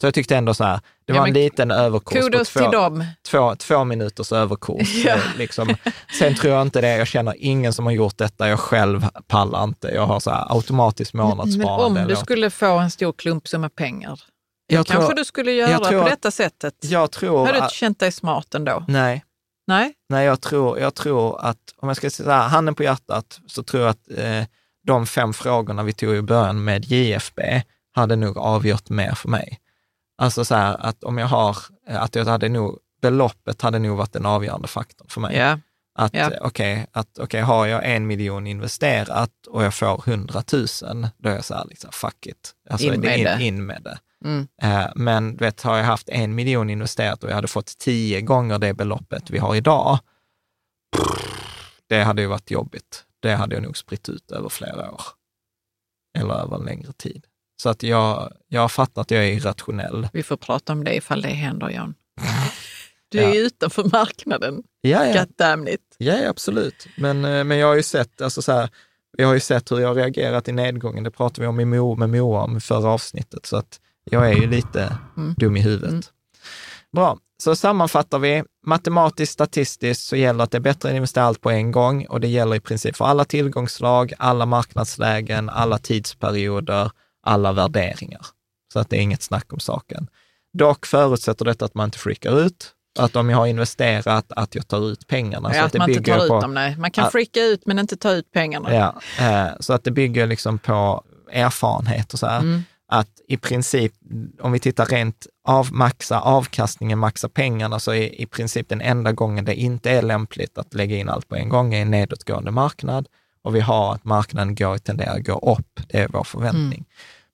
Så jag tyckte ändå så här, det Ja, var en men liten överkurs på två, dem. två, två minuters överkurs. Ja. Liksom. Sen tror jag inte det, jag känner ingen som har gjort detta, jag själv pallar inte. Jag har så här automatiskt Men månadssparande. om du skulle få en stor klumpsumma pengar, jag, kanske tror, du skulle göra på detta sättet. jag tror Har du inte känt dig smart ändå? nej, Nej? Nej, jag tror, jag tror att, om jag ska säga handen på hjärtat, så tror jag att eh, de fem frågorna vi tog i början med JFB hade nog avgjort mer för mig. Alltså så här, att om jag har, eh, att jag hade nog, beloppet hade nog varit den avgörande faktorn för mig. Ja. Att eh, okej, att okej, har jag en miljon investerat och jag får hundratusen, då är jag så här, liksom, fuck it. Alltså, In med in, in med det. Mm. Eh, Men du vet, har jag haft en miljon investerat och jag hade fått tio gånger det beloppet vi har idag, det hade ju varit jobbigt. Det hade jag nog spritt ut över flera år. Eller över en längre tid. Så att jag, jag har fattat att jag är irrationell. Vi får prata om det ifall det händer, Jan. Du är Ja. utanför marknaden. Ja, ja. Ja, absolut. Men, eh, men jag har ju sett, alltså så här, jag har ju sett hur jag har reagerat i nedgången. Det pratade vi om i Mo, med Moa om i förra avsnittet. Så att jag är ju lite Mm. dum i huvudet. Mm. Bra, så sammanfattar vi. Matematiskt, statistiskt så gäller att det är bättre att investera allt på en gång och det gäller i princip för alla tillgångslag, alla marknadslägen, alla tidsperioder, alla värderingar. Så att det är inget snack om saken. Dock förutsätter detta att man inte freakar ut, att om jag har investerat, att jag tar ut pengarna. Ja, så att det man inte bygger tar ut på, dem. Nej. Man kan att- freaka ut men inte ta ut pengarna. Ja, eh, så att det bygger liksom på erfarenhet och så här. Mm. Att i princip, om vi tittar rent av maxa avkastningen, maxa pengarna, så är i princip den enda gången det inte är lämpligt att lägga in allt på en gång är en nedåtgående marknad. Och vi har att marknaden går, tenderar att gå upp, det är vår förväntning.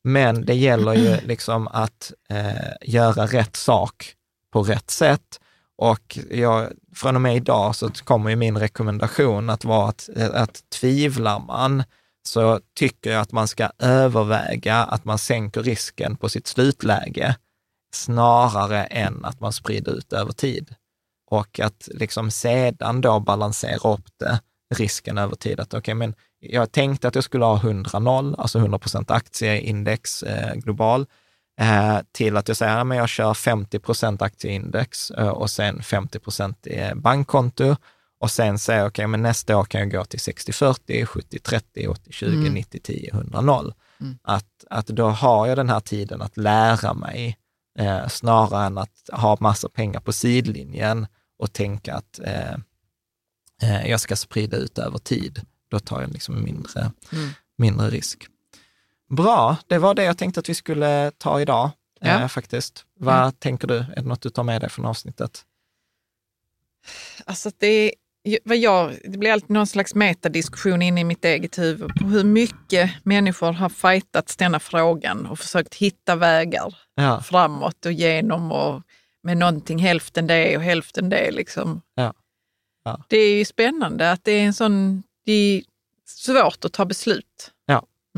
Men det gäller ju liksom att eh, göra rätt sak på rätt sätt. Och jag, från och med idag så kommer ju min rekommendation att vara att, att tvivlar man så tycker jag att man ska överväga att man sänker risken på sitt slutläge snarare än att man sprider ut över tid. Och att liksom sedan då balansera upp det, risken över tid. Att okay, men jag tänkte att jag skulle ha 100-0, alltså 100 procent aktieindex eh, global, eh, till att jag säger att jag kör 50 procent aktieindex eh, och sen 50 procent bankkonto. Och sen säger jag, okej, men nästa år kan jag gå till 60-40, 70-30, 80-20, Mm. 90-10, 100-0. Mm. Att, att då har jag den här tiden att lära mig eh, snarare än att ha massa pengar på sidlinjen och tänka att eh, eh, jag ska sprida ut över tid. Då tar jag liksom mindre, Mm. mindre risk. Bra, det var det jag tänkte att vi skulle ta idag Ja. Mm. eh, faktiskt. Vad tänker du? Är det något du tar med dig från avsnittet? Alltså det, vad jag, det blir alltid någon slags metadiskussion inne i mitt eget huvud på hur mycket människor har fightats denna frågan och försökt hitta vägar Ja, framåt och genom och med någonting hälften det och hälften det. Liksom. Ja. Ja. Det är ju spännande att det är en sån... Det, svårt att ta beslut.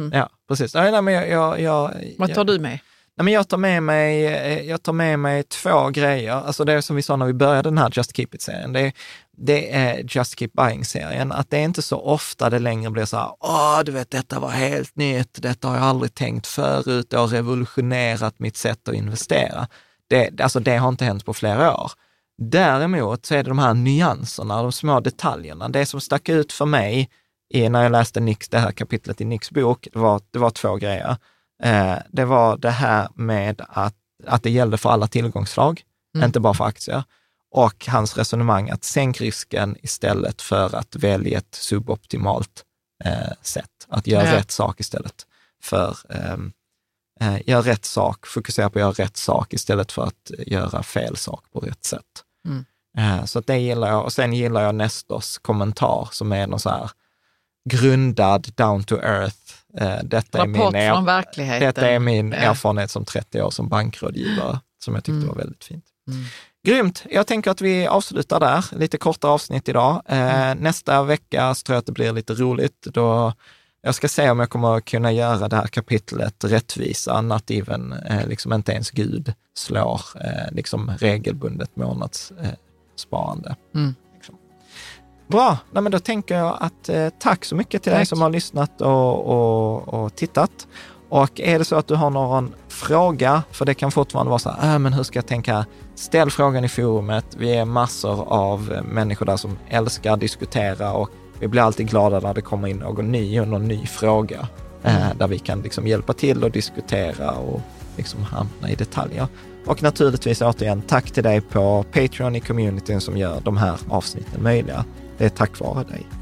Mm. Ja, precis. Nej, nej, men jag, jag, jag, Vad tar du med? Men jag, tar med mig, eh, jag tar med mig två grejer. Alltså det som vi sa när vi började den här Just Keep It-serien. Det, det är Just Keep Buying-serien. Att det är inte så ofta det längre blir så här, åh, du vet, detta var helt nytt, detta har jag aldrig tänkt förut, det har revolutionerat mitt sätt att investera. Det, alltså det har inte hänt på flera år. Däremot så är det de här nyanserna, de små detaljerna. Det som stack ut för mig i, när jag läste Nicks, det här kapitlet i Nicks bok, det var, det var två grejer. Eh, det var det här med att, att det gällde för alla tillgångsslag, mm. inte bara för aktier. Och hans resonemang att sänk risken istället för att välja ett suboptimalt eh, sätt. Att göra ja. rätt sak istället för ehm, eh, göra rätt sak, fokusera på att göra rätt sak istället för att göra fel sak på rätt sätt. Mm. Eh, så det gillar jag. Och sen gillar jag Nestors kommentar som är någon så här grundad, down to earth. Eh, detta är min, från verkligheten. Detta är min erfarenhet som 30 år som bankrådgivare, som jag tyckte mm. var väldigt fint. Mm. Grymt! Jag tänker att vi avslutar där. Lite korta avsnitt idag. Eh, mm. Nästa vecka så tror jag att det blir lite roligt. Då jag ska se om jag kommer kunna göra det här kapitlet rättvisa, att even, eh, liksom inte ens Gud slår liksom regelbundet månadssparande. Mm. Bra, Nej, men då tänker jag att eh, tack så mycket till tack. dig som har lyssnat och, och, och tittat. Och är det så att du har någon fråga, för det kan fortfarande vara så här, äh, men hur ska jag tänka? Ställ frågan i forumet. Vi är massor av människor där som älskar att diskutera och vi blir alltid glada när det kommer in någon ny och någon ny fråga eh, mm. där vi kan liksom hjälpa till och diskutera och liksom hamna i detaljer. Och naturligtvis återigen, tack till dig på Patreon i communityn som gör de här avsnitten möjliga. Det är tack vare dig.